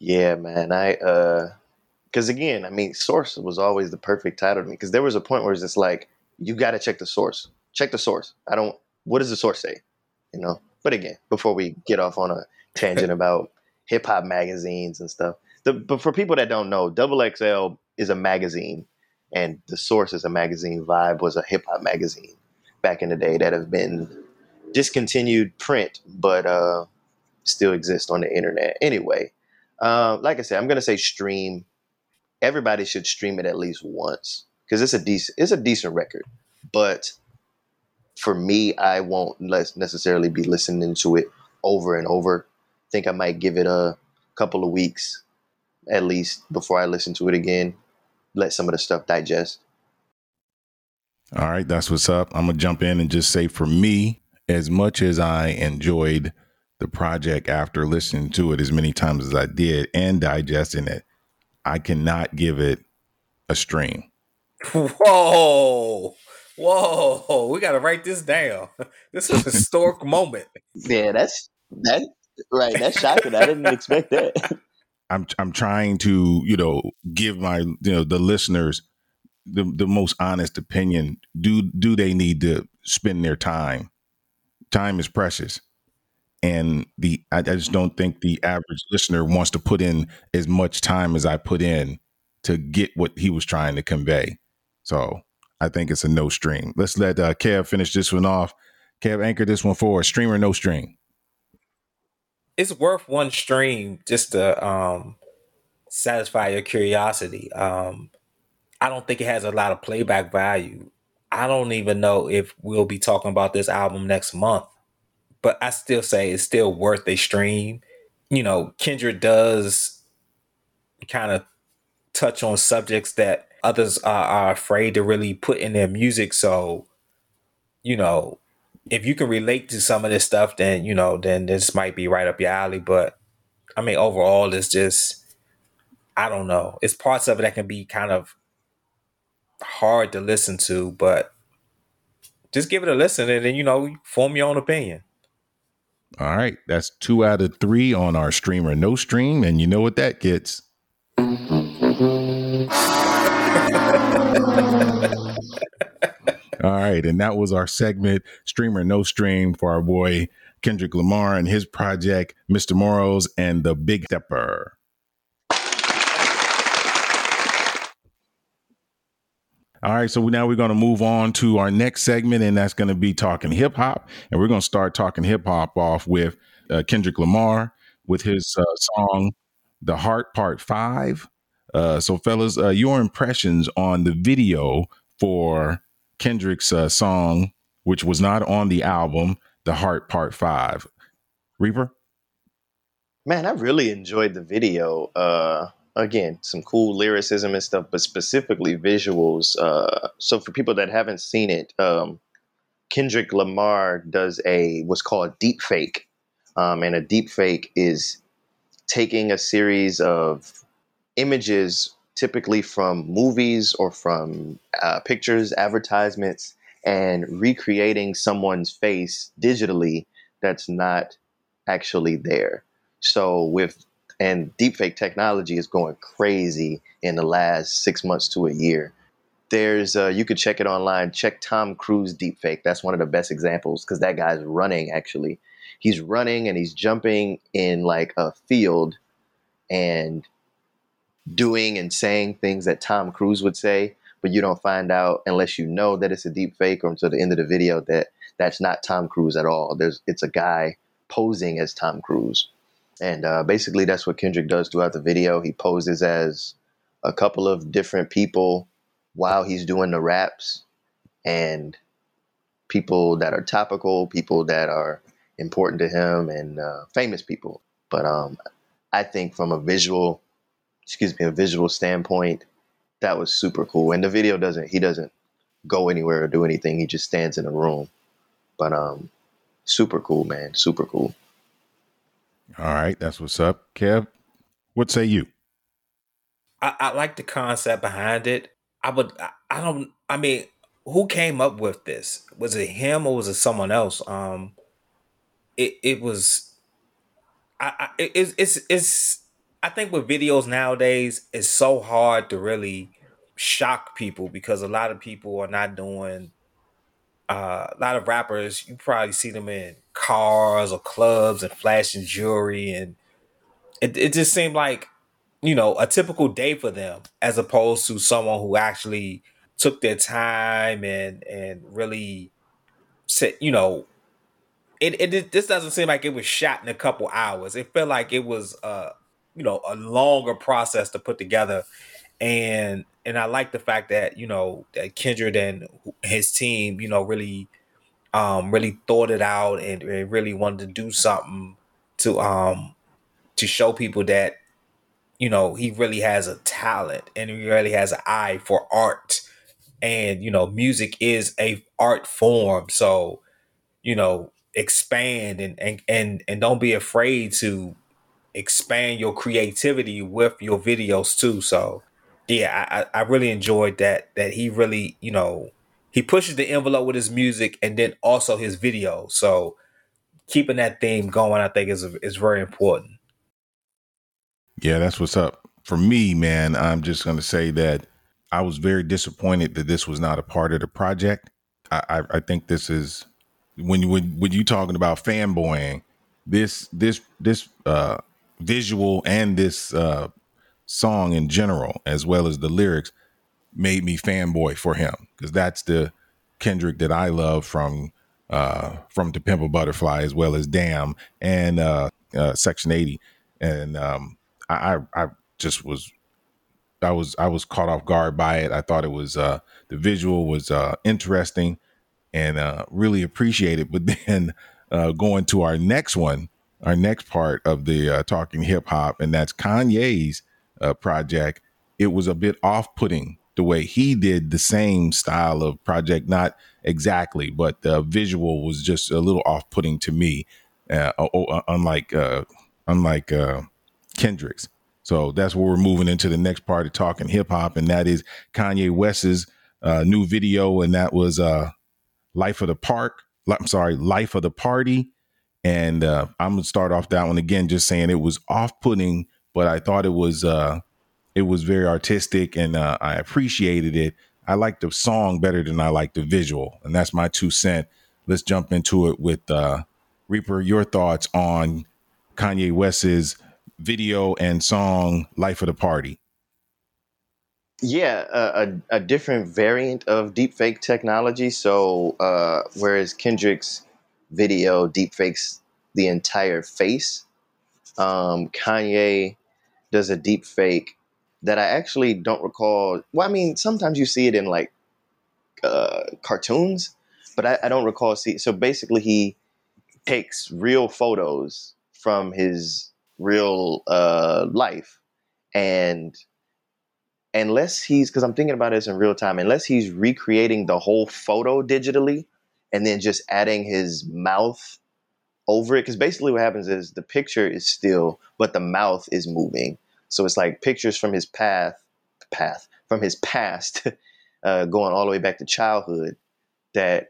Yeah, man. I uh, because again, I mean, source was always the perfect title to me because there was a point where it's just like you got to check the source. Check the source. I don't. What does the source say? You know. But again, before we get off on a tangent *laughs* about hip hop magazines and stuff, the, but for people that don't know, Double XL is a magazine, and the source is a magazine. Vibe was a hip hop magazine back in the day that have been discontinued print, but uh, still exist on the internet. Anyway, uh, like I said, I'm gonna say stream. Everybody should stream it at least once because it's a decent it's a decent record. But for me, I won't necessarily be listening to it over and over. I think I might give it a couple of weeks at least before I listen to it again. Let some of the stuff digest. All right, that's what's up. I'm gonna jump in and just say for me, as much as I enjoyed the project after listening to it as many times as I did and digesting it, I cannot give it a stream. Whoa. Whoa, we gotta write this down. *laughs* This is a historic *laughs* moment. Yeah, that's that right. That's shocking. I didn't expect that. *laughs* I'm I'm trying to, you know, give my you know the listeners the the most honest opinion do do they need to spend their time time is precious and the I, I, just don't think the average listener wants to put in as much time as i put in to get what he was trying to convey. So i think it's a no stream. Let's let uh, kev finish this one off. Kev anchor this one for a stream or no stream? It's worth one stream just to um satisfy your curiosity. Um I don't think it has a lot of playback value. I don't even know if we'll be talking about this album next month, but I still say it's still worth a stream. You know, Kendrick does kind of touch on subjects that others are, are afraid to really put in their music. So, you know, if you can relate to some of this stuff, then you know, then this might be right up your alley. But I mean, overall, it's just I don't know. It's parts of it that can be kind of hard to listen to, but just give it a listen and then you know form your own opinion. All right, that's two out of three on our stream or no stream, and you know what that gets. *laughs* All right, and that was our segment, streamer no stream, for our boy Kendrick Lamar and his project, Mr. Morals and the Big Stepper. All right, so now we're going to move on to our next segment, and that's going to be talking hip hop. And we're going to start talking hip hop off with uh, Kendrick Lamar with his uh, song "The Heart" Part Five. Uh, so, fellas, uh, your impressions on the video for Kendrick's uh, song, which was not on the album, "The Heart" Part Five. Reaper. Man, I really enjoyed the video. Again, some cool lyricism and stuff, but specifically visuals. Uh, so for people that haven't seen it, um, Kendrick Lamar does a what's called deep fake, um, and a deep fake is taking a series of images, typically from movies or from uh, pictures, advertisements, and recreating someone's face digitally that's not actually there. So with and deepfake technology is going crazy in the last six months to a year. There's uh, you could check it online. Check Tom Cruise deepfake. That's one of the best examples because that guy's running. Actually, he's running and he's jumping in like a field and doing and saying things that Tom Cruise would say, but you don't find out unless you know that it's a deep fake or until the end of the video that that's not Tom Cruise at all. There's it's a guy posing as Tom Cruise. And uh, basically, that's what Kendrick does throughout the video. He poses as a couple of different people while he's doing the raps, and people that are topical, people that are important to him, and uh, famous people. But um, I think from a visual, excuse me, a visual standpoint, that was super cool. And the video doesn't, he doesn't go anywhere or do anything. He just stands in a room. But um, super cool, man. Super cool. All right, that's what's up, Kev. What say you? I, I like the concept behind it. I would. I, I don't. I mean, who came up with this? Was it him or was it someone else? Um, it it was. I, I it's it's it's. I think with videos nowadays, it's so hard to really shock people because a lot of people are not doing uh, a lot of rappers, you probably see them in cars or clubs and flashing jewelry, and it, it just seemed like you know a typical day for them, as opposed to someone who actually took their time and and really said, you know, it, it this doesn't seem like it was shot in a couple hours. It felt like it was uh you know a longer process to put together, and and I like the fact that you know that Kendrick and his team, you know, really, um, really thought it out and, and really wanted to do something to um to show people that you know he really has a talent and he really has an eye for art. And you know music is a art form. So you know expand and and and, and don't be afraid to expand your creativity with your videos too. So yeah, I, I really enjoyed that. That he really, you know, he pushes the envelope with his music and then also his video. So keeping that theme going, I think is is very important. Yeah, that's what's up. For me, man, I'm just to say that I was very disappointed that this was not a part of the project. I, I, I think this is when when, when you talking about fanboying, this this this uh, visual and this uh, song in general, as well as the lyrics, made me fanboy for him because that's the Kendrick that I love from uh, from To Pimp a Butterfly, as well as Damn and uh, uh, Section Eighty, and um, I, I just was I was I was caught off guard by it. I thought it was uh, the visual was uh, interesting and uh, really appreciated. But *laughs* then uh, going to our next one, our next part of the uh, talking hip hop, and that's Kanye's uh, project, it was a bit off putting the way he did the same style of project, not exactly, but the visual was just a little off putting to me, uh, unlike uh, unlike uh, Kendrick's. So that's where we're moving into the next part of talking hip hop, and that is Kanye West's uh, new video, and that was uh, "Life of the Park." I'm sorry, "Life of the Party," and uh, I'm gonna start off that one again, just saying it was off putting but I thought it was uh, it was very artistic and uh, I appreciated it. I like the song better than I like the visual, and that's my two cent. Let's jump into it with uh, Reaper. Your thoughts on Kanye West's video and song "Life of the Party"? Yeah, a, a, different variant of deepfake technology. So, uh, whereas Kendrick's video deepfakes the entire face, um, Kanye does a deep fake that I actually don't recall. Well, I mean, sometimes you see it in like uh, cartoons, but I, I don't recall see. So basically, he takes real photos from his real uh, life, and unless he's because I'm thinking about this in real time, unless he's recreating the whole photo digitally and then just adding his mouth over it, because basically what happens is the picture is still, but the mouth is moving. So it's like pictures from his path, path from his past, *laughs* uh, going all the way back to childhood, that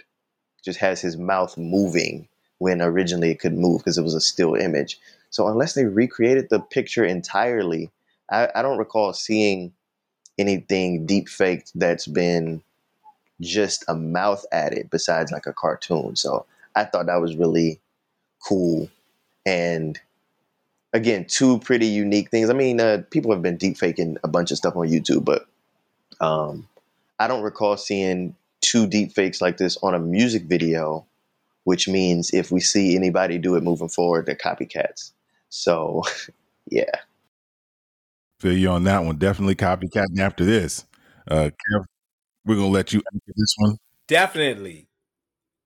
just has his mouth moving when originally it could move because it was a still image. So unless they recreated the picture entirely, I, I don't recall seeing anything deep faked that's been just a mouth added besides like a cartoon. So I thought that was really cool. And again, two pretty unique things. I mean, uh, people have been deep faking a bunch of stuff on YouTube, but um, I don't recall seeing two deep fakes like this on a music video, which means if we see anybody do it moving forward, they're copycats. So, *laughs* yeah. Feel you on that one. Definitely copycatting after this. Uh, Kev, we're gonna let you answer this one. Definitely,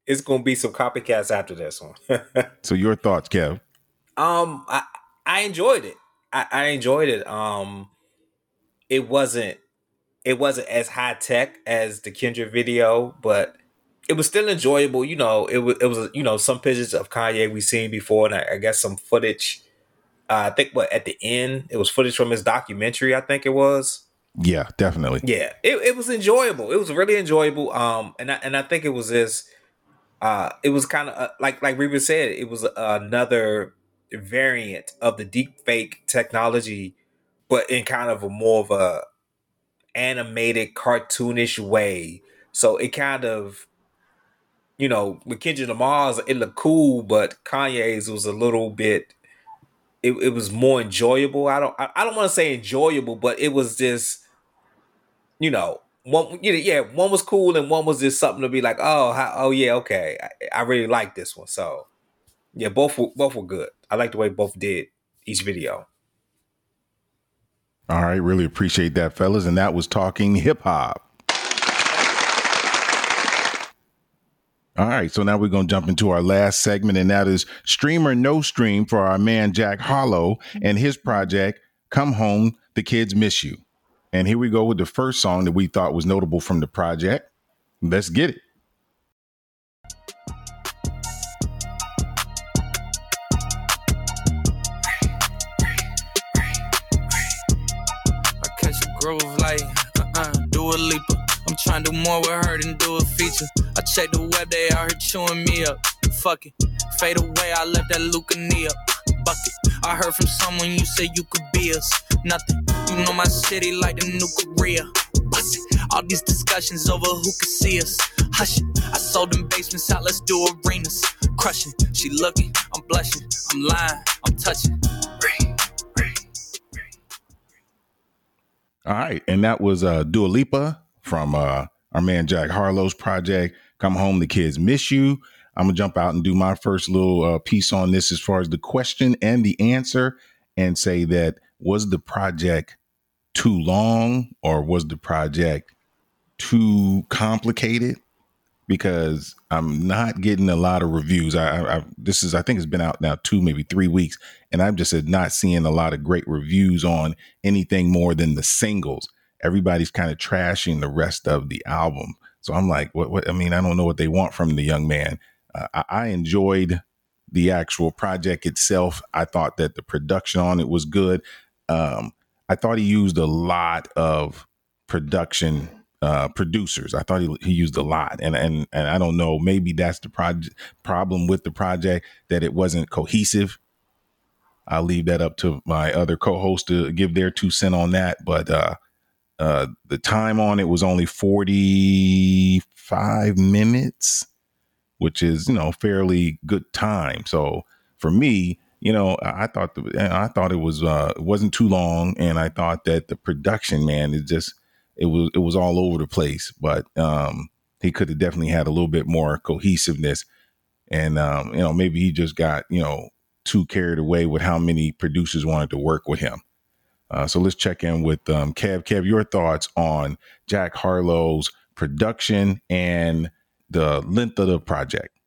it's gonna be some copycats after this one. *laughs* so, your thoughts, Kev? Um, I I enjoyed it. I, I enjoyed it. Um, it wasn't it wasn't as high tech as the Kendrick video, but it was still enjoyable. You know, it was it was you know some pictures of Kanye we seen before, and I, I guess some footage uh, I think what at the end it was footage from his documentary. I think it was. Yeah, definitely. Yeah, it, it was enjoyable. It was really enjoyable. Um, and I, and I think it was this. Uh, it was kind of uh, like like Reaper said. It was another variant of the deep fake technology, but in kind of a more of a animated, cartoonish way. So it kind of, you know, with Kendrick Lamar's, it looked cool, but Kanye's was a little bit it, it was more enjoyable. I don't I, I don't want to say enjoyable, but it was just you know one you know, yeah one was cool and one was just something to be like oh how, oh yeah okay I, I really like this one so yeah both were, both were good. I like the way both did each video. All right, really appreciate that, fellas, and that was talking hip hop. All right, so now we're going to jump into our last segment, and that is Stream or No Stream for our man Jack Harlow and his project, Come Home, The Kids Miss You. And here we go with the first song that we thought was notable from the project. Let's get it. Groove like uh-uh, Dua Lipa. I'm trying to do more with her than do a feature. I check the web, they out here chewing me up. Fuck it, fade away, I left that Lucania bucket. I heard from someone you said you could be us. Nothing, you know my city like the new Korea. Bust it. All these discussions over who could see us. Hush it, I sold them basements out, let's do arenas. Crushing, she looking, I'm blushing, I'm lying, I'm touching. All right, and that was uh, Dua Lipa from uh, our man Jack Harlow's project. Come home, the kids miss you. I'm gonna jump out and do my first little uh, piece on this as far as the question and the answer, and say that was the project too long or was the project too complicated? Because I'm not getting a lot of reviews. I, I, this is I think it's been out now two maybe three weeks, and I'm just not seeing a lot of great reviews on anything more than the singles everybody's kind of trashing the rest of the album. So I'm like, what, what? I mean, I don't know what they want from the young man. Uh, I, I enjoyed the actual project itself. I thought that the production on it was good. Um, I thought he used a lot of production uh, producers. I thought he, he used a lot, and and and I don't know. Maybe that's the project problem with the project that it wasn't cohesive. I'll leave that up to my other co-host to give their two cent on that. But uh, Uh, the time on it was only 45 minutes, which is, you know, fairly good time. So for me, you know, I thought the, I thought it was uh, it wasn't too long, and I thought that the production, man, is just it was it was all over the place. But um, he could have definitely had a little bit more cohesiveness, and um, you know, maybe he just got you know too carried away with how many producers wanted to work with him. Uh, so let's check in with um, Kev. Kev, your thoughts on Jack Harlow's production and the length of the project?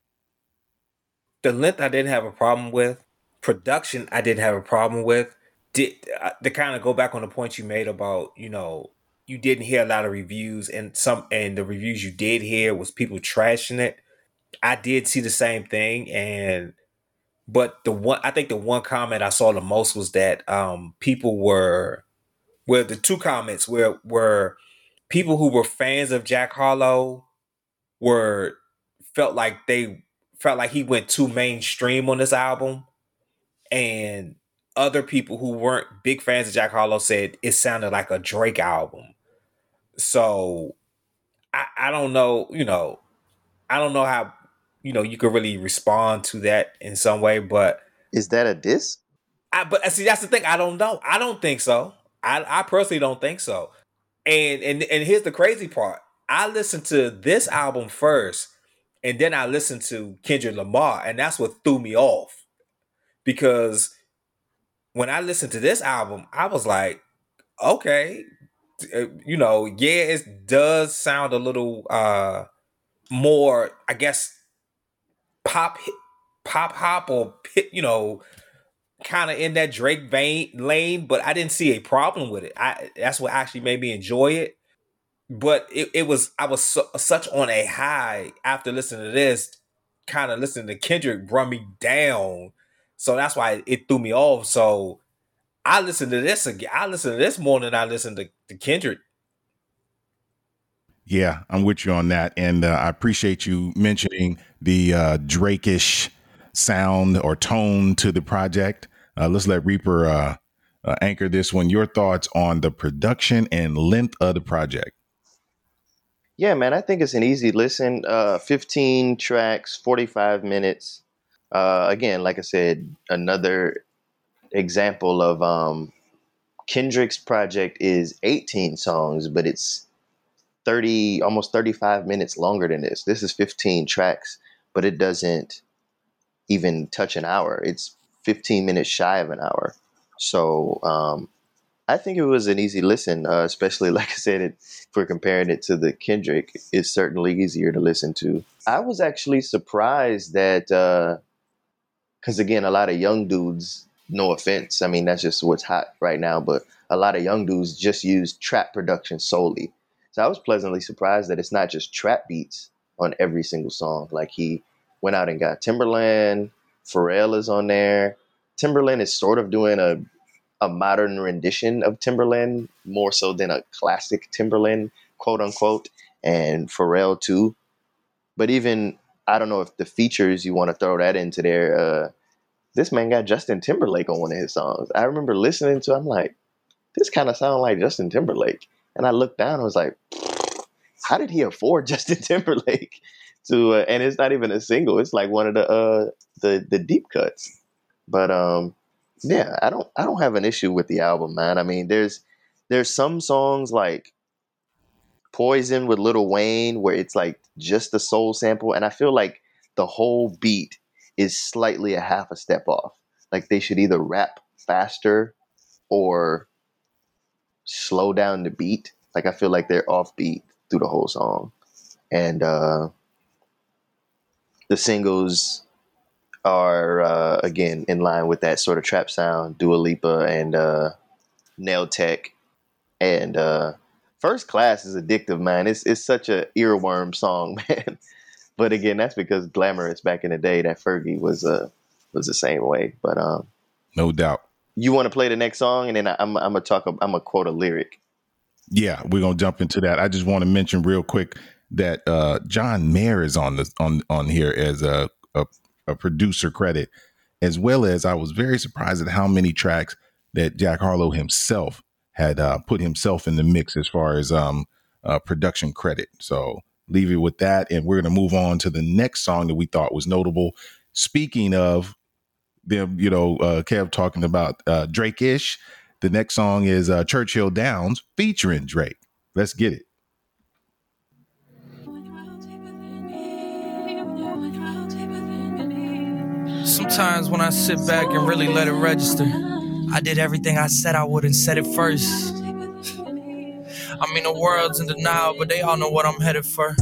The length I didn't have a problem with. Production I didn't have a problem with. Did uh, to kind of go back on the point you made about you know you didn't hear a lot of reviews and some and the reviews you did hear was people trashing it. I did see the same thing and but the one I think the one comment I saw the most was that um people were well the two comments were were people who were fans of Jack Harlow were felt like they felt like he went too mainstream on this album and other people who weren't big fans of Jack Harlow said it sounded like a Drake album. So I, I don't know, you know, I don't know how you know you could really respond to that in some way, but is that a diss? I but see that's the thing. I don't know. I don't think so. I I personally don't think so. And and and here's the crazy part. I listened to this album first, and then I listened to Kendrick Lamar, and that's what threw me off. Because when I listened to this album, I was like, okay, uh, you know, yeah, it does sound a little uh more, I guess, pop pop hop or you know, kind of in that Drake vein lane, but I didn't see a problem with it. I that's what actually made me enjoy it. But it, it was I was so, such on a high after listening to this, kind of listening to Kendrick brought me down. So that's why it threw me off. So I listened to this again. I listened to this more than I listened to, to Kendrick. Yeah, I'm with you on that, and uh, I appreciate you mentioning the uh, Drake-ish sound or tone to the project. Uh, let's let Reaper uh, uh, anchor this one. Your thoughts on the production and length of the project? Yeah, man, I think it's an easy listen. Uh, 15 tracks, 45 minutes. again, like I said, another example of um, Kendrick's project is 18 songs, but it's 30, almost 35 minutes longer than this. This is 15 tracks, but it doesn't even touch an hour. It's 15 minutes shy of an hour. So um, I think it was an easy listen, uh, especially *laughs* like I said, it, we're comparing it to the Kendrick, it's certainly easier to listen to. I was actually surprised that, because uh, again, a lot of young dudes no offense. I mean, that's just what's hot right now. But a lot of young dudes just use trap production solely. So I was pleasantly surprised that it's not just trap beats on every single song. Like he went out and got Timbaland, Pharrell is on there. Timbaland is sort of doing a a modern rendition of Timbaland more so than a classic Timbaland, quote unquote, and Pharrell too. But even I don't know if the features you want to throw that into there. Uh, this man got Justin Timberlake on one of his songs. I remember listening to, I'm like, this kind of sound like Justin Timberlake. And I looked down and was like, how did he afford *laughs* Justin Timberlake to? Uh, and it's not even a single. It's like one of the uh, the the deep cuts. But um, yeah, I don't I don't have an issue with the album, man. I mean, there's there's some songs like Poison with Lil Wayne where it's like just the soul sample, and I feel like the whole beat is slightly a half a step off. Like they should either rap faster or slow down the beat. Like I feel like they're off beat through the whole song. And uh, the singles are uh, again in line with that sort of trap sound, Dua Lipa and uh, Nail Tech. And uh, First Class is addictive, man. It's it's such a earworm song, *laughs* man. But again, that's because glamorous back in the day that Fergie was uh was the same way. But um, no doubt. You want to play the next song, and then I, am I'm gonna talk. I'm gonna quote a lyric. Yeah, we're gonna jump into that. I just want to mention real quick that uh, John Mayer is on the on on here as a, a a producer credit, as well as I was very surprised at how many tracks that Jack Harlow himself had uh, put himself in the mix as far as um, uh, production credit. So leave it with that, and we're going to move on to the next song that we thought was notable. Speaking of them, you know, uh, Kev talking about uh, Drake ish. The next song is uh, Churchill Downs featuring Drake. Let's get it. Sometimes when I sit back and really let it register, I did everything I said I would and said it first. I mean, the world's in denial, but they all know what I'm headed for.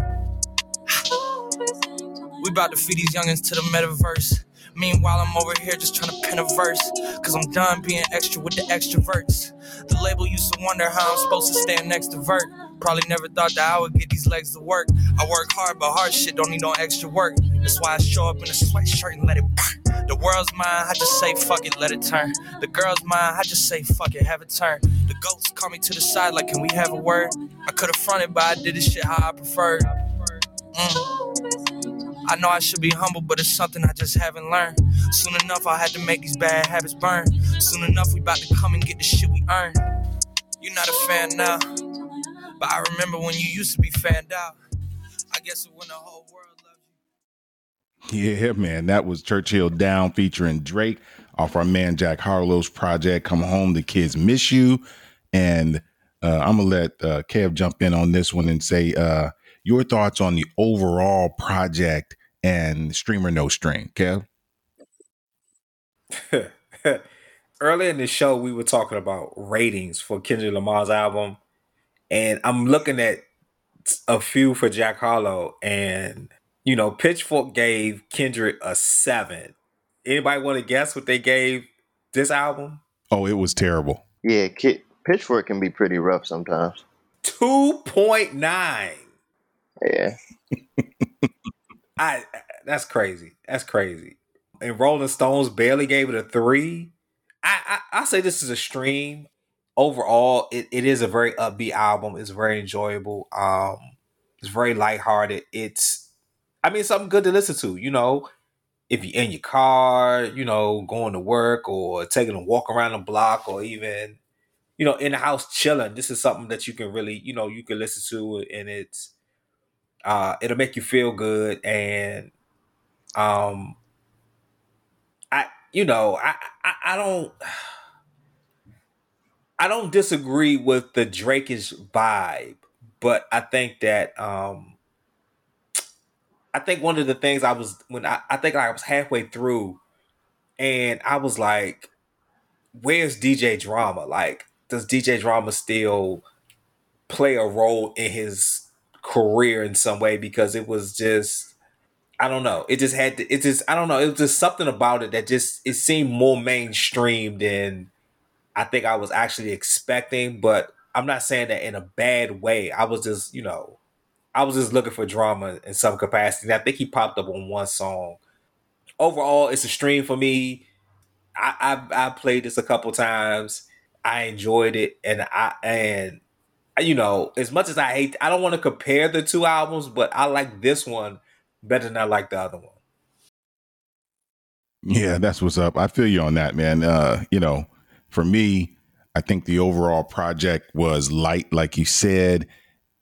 We about to feed these youngins to the metaverse. Meanwhile, I'm over here just trying to pen a verse. Cause I'm done being extra with the extroverts. The label used to wonder how I'm supposed to stand next to Vert. Probably never thought that I would get these legs to work. I work hard, but hard shit don't need no extra work. That's why I show up in a sweatshirt and let it burn. The world's mine, I just say fuck it, let it turn. The girl's mine, I just say fuck it, have it turn. The ghosts call me to the side like, can we have a word? I could've fronted, but I did this shit how I preferred. Mm. I know I should be humble, but it's something I just haven't learned. Soon enough, I had to make these bad habits burn. Soon enough, we about to come and get the shit we earn. You're not a fan now, but I remember when you used to be fanned out. I guess it when the whole world loved you. Yeah, man, that was Churchill Down featuring Drake off our man Jack Harlow's project. Come home, the kids miss you, and uh, I'm gonna let uh, Kev jump in on this one and say uh, your thoughts on the overall project and streamer no string, Kev. *laughs* Earlier in the show, we were talking about ratings for Kendrick Lamar's album, and I'm looking at a few for Jack Harlow, and you know, Pitchfork gave Kendrick a seven. Anybody want to guess what they gave this album? Oh, it was terrible. Yeah, Pitchfork can be pretty rough sometimes. Two point nine. Yeah. *laughs* I that's crazy. That's crazy. And Rolling Stones barely gave it a three. I I, I say this is a stream. Overall, it, it is a very upbeat album. It's very enjoyable. Um, it's very lighthearted. It's I mean something good to listen to, you know. If you're in your car, you know, going to work or taking a walk around the block or even, you know, in the house chilling, this is something that you can really, you know, you can listen to and it's uh, it'll make you feel good, and um, I you know I, I I, don't. I don't disagree with the Drakeish vibe, but I think that um, I think one of the things I was when I, I think I was halfway through, and I was like, "Where's DJ Drama? Like, does DJ Drama still play a role in his career in some way because it was just I don't know. It just had to, it just I don't know. It was just something about it that just it seemed more mainstream than I think I was actually expecting. But I'm not saying that in a bad way. I was just you know I was just looking for drama in some capacity. And I think he popped up on one song. Overall, it's a stream for me. I I, I played this a couple times. I enjoyed it, and I and you know, as much as I hate, I don't want to compare the two albums, but I like this one better than I like the other one. Yeah, that's what's up. I feel you on that, man. Uh, you know, for me, I think the overall project was light, like you said.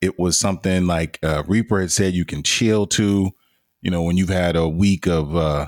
It was something like uh, Reaper had said you can chill to. You know, when you've had a week of uh,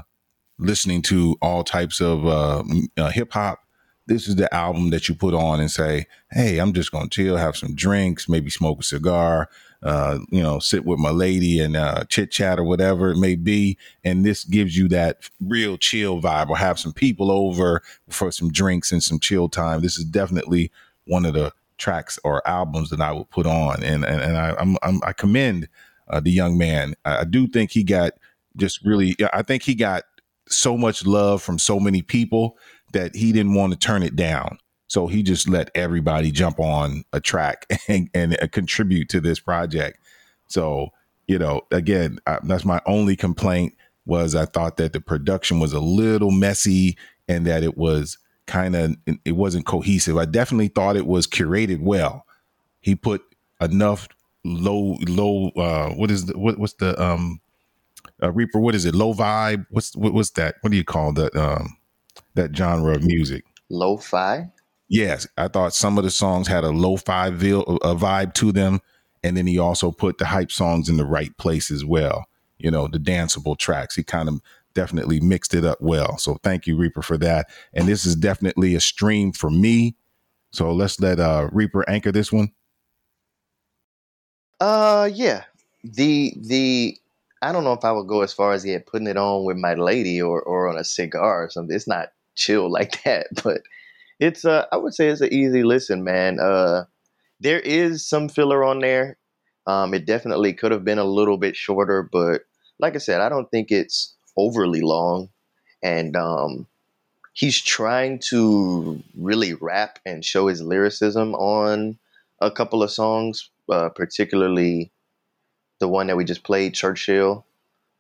listening to all types of uh, uh hip hop, this is the album that you put on and say, "Hey, I'm just gonna chill, have some drinks, maybe smoke a cigar, uh, you know, sit with my lady and uh, chit chat or whatever it may be." And this gives you that real chill vibe, or have some people over for some drinks and some chill time. This is definitely one of the tracks or albums that I would put on, and and, and I I'm, I'm, i commend uh, the young man. I, I do think he got just really. I think he got so much love from so many people that he didn't want to turn it down. So he just let everybody jump on a track *laughs* and, and uh, contribute to this project. So, you know, again, uh, that's my only complaint was I thought that the production was a little messy and that it was kind of it wasn't cohesive. I definitely thought it was curated well. He put enough low low uh what is the what, what's the um uh, Reaper what is it low vibe what's what, what's that what do you call that um that genre of music? Lo-fi. Yes, I thought some of the songs had a lo-fi vibe to them, and then he also put the hype songs in the right place as well. You know, the danceable tracks. He kind of definitely mixed it up well. So thank you, Reaper, for that. And this is definitely a stream for me. So let's let uh, Reaper anchor this one. Uh, yeah. The the I don't know if I would go as far as yeah putting it on with my lady or or on a cigar or something. It's not chill *laughs* like that, but it's uh I would say it's an easy listen, man. Uh, there is some filler on there. Um, it definitely could have been a little bit shorter, but like I said, I don't think it's overly long, and um, he's trying to really rap and show his lyricism on a couple of songs, uh, particularly the one that we just played, Churchill.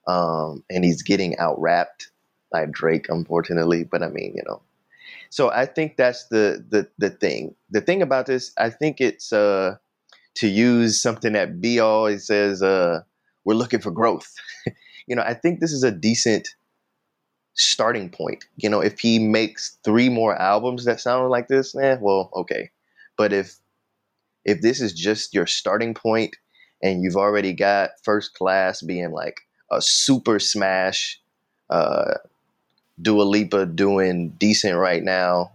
Um, and he's getting out rapped by Drake, unfortunately. But I mean, you know. So I think that's the the the thing. The thing about this, I think it's uh to use something that B always says, uh, we're looking for growth. *laughs* you know, I think this is a decent starting point. You know, if he makes three more albums that sound like this, eh, well, okay. But if if this is just your starting point and you've already got first class being like a super smash, uh, Dua Lipa doing decent right now,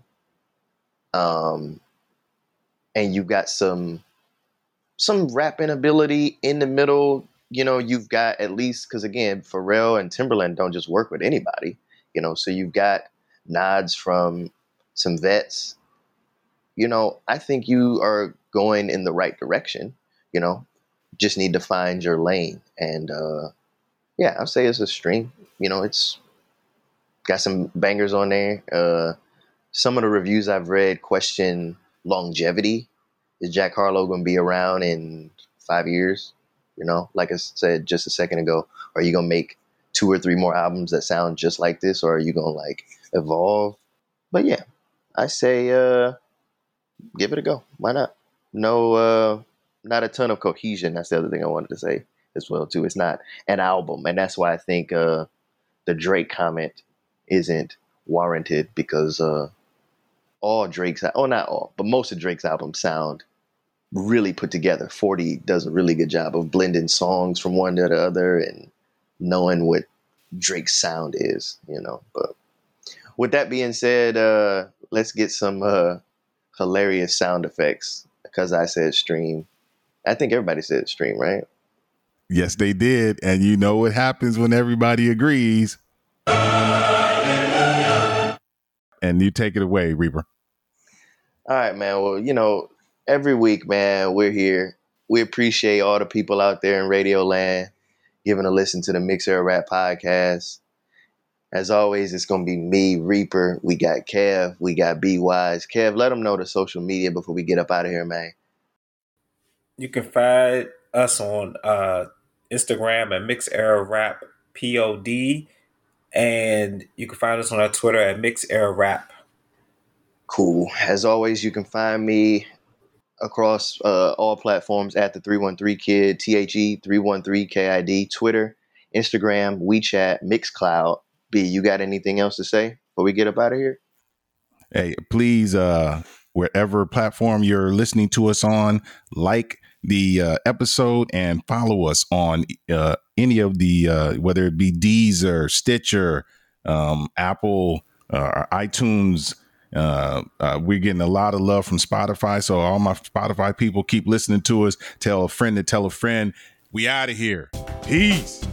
um, and you've got some some rapping ability in the middle. You know, you've got at least because again, Pharrell and Timbaland don't just work with anybody. You know, so you've got nods from some vets. You know, I think you are going in the right direction. You know, just need to find your lane. And uh, yeah, I'll say it's a stream. You know, it's got some bangers on there. Uh, some of the reviews I've read question longevity. Is Jack Harlow going to be around in five years? You know, like I said just a second ago, are you going to make two or three more albums that sound just like this, or are you going to like evolve? But yeah, I say uh, give it a go. Why not? No, uh, not a ton of cohesion. That's the other thing I wanted to say as well too. It's not an album, and that's why I think uh, the Drake comment isn't warranted because uh, all Drake's oh not all, but most of Drake's albums sound really put together. Forty does a really good job of blending songs from one to the other and knowing what Drake's sound is, you know. But with that being said, uh, let's get some uh, hilarious sound effects because I said stream I think everybody said stream, right? Yes, they did. And you know what happens when everybody agrees. And you take it away, Reaper. All right, man. Well, you know, every week, man, we're here. We appreciate all the people out there in Radio Land giving a listen to the Mix Era Rap podcast. As always, it's going to be me, Reaper. We got Kev. We got B Wise. Kev, let them know the social media before we get up out of here, man. You can find us on uh, Instagram at Mix Era Rap Pod, and you can find us on our Twitter at Mix Era Rap. Cool. As always, you can find me across uh, all platforms at the 313 Kid, T H E 313 KID, Twitter, Instagram, WeChat, Mixcloud. B, you got anything else to say before we get up out of here? Hey, please, uh, wherever platform you're listening to us on, like, the uh, episode and follow us on uh, any of the uh, whether it be Deezer, Stitcher, um, Apple, uh, iTunes. Uh, uh, we're getting a lot of love from Spotify, so all my Spotify people keep listening to us. Tell a friend to tell a friend. We out of here. Peace.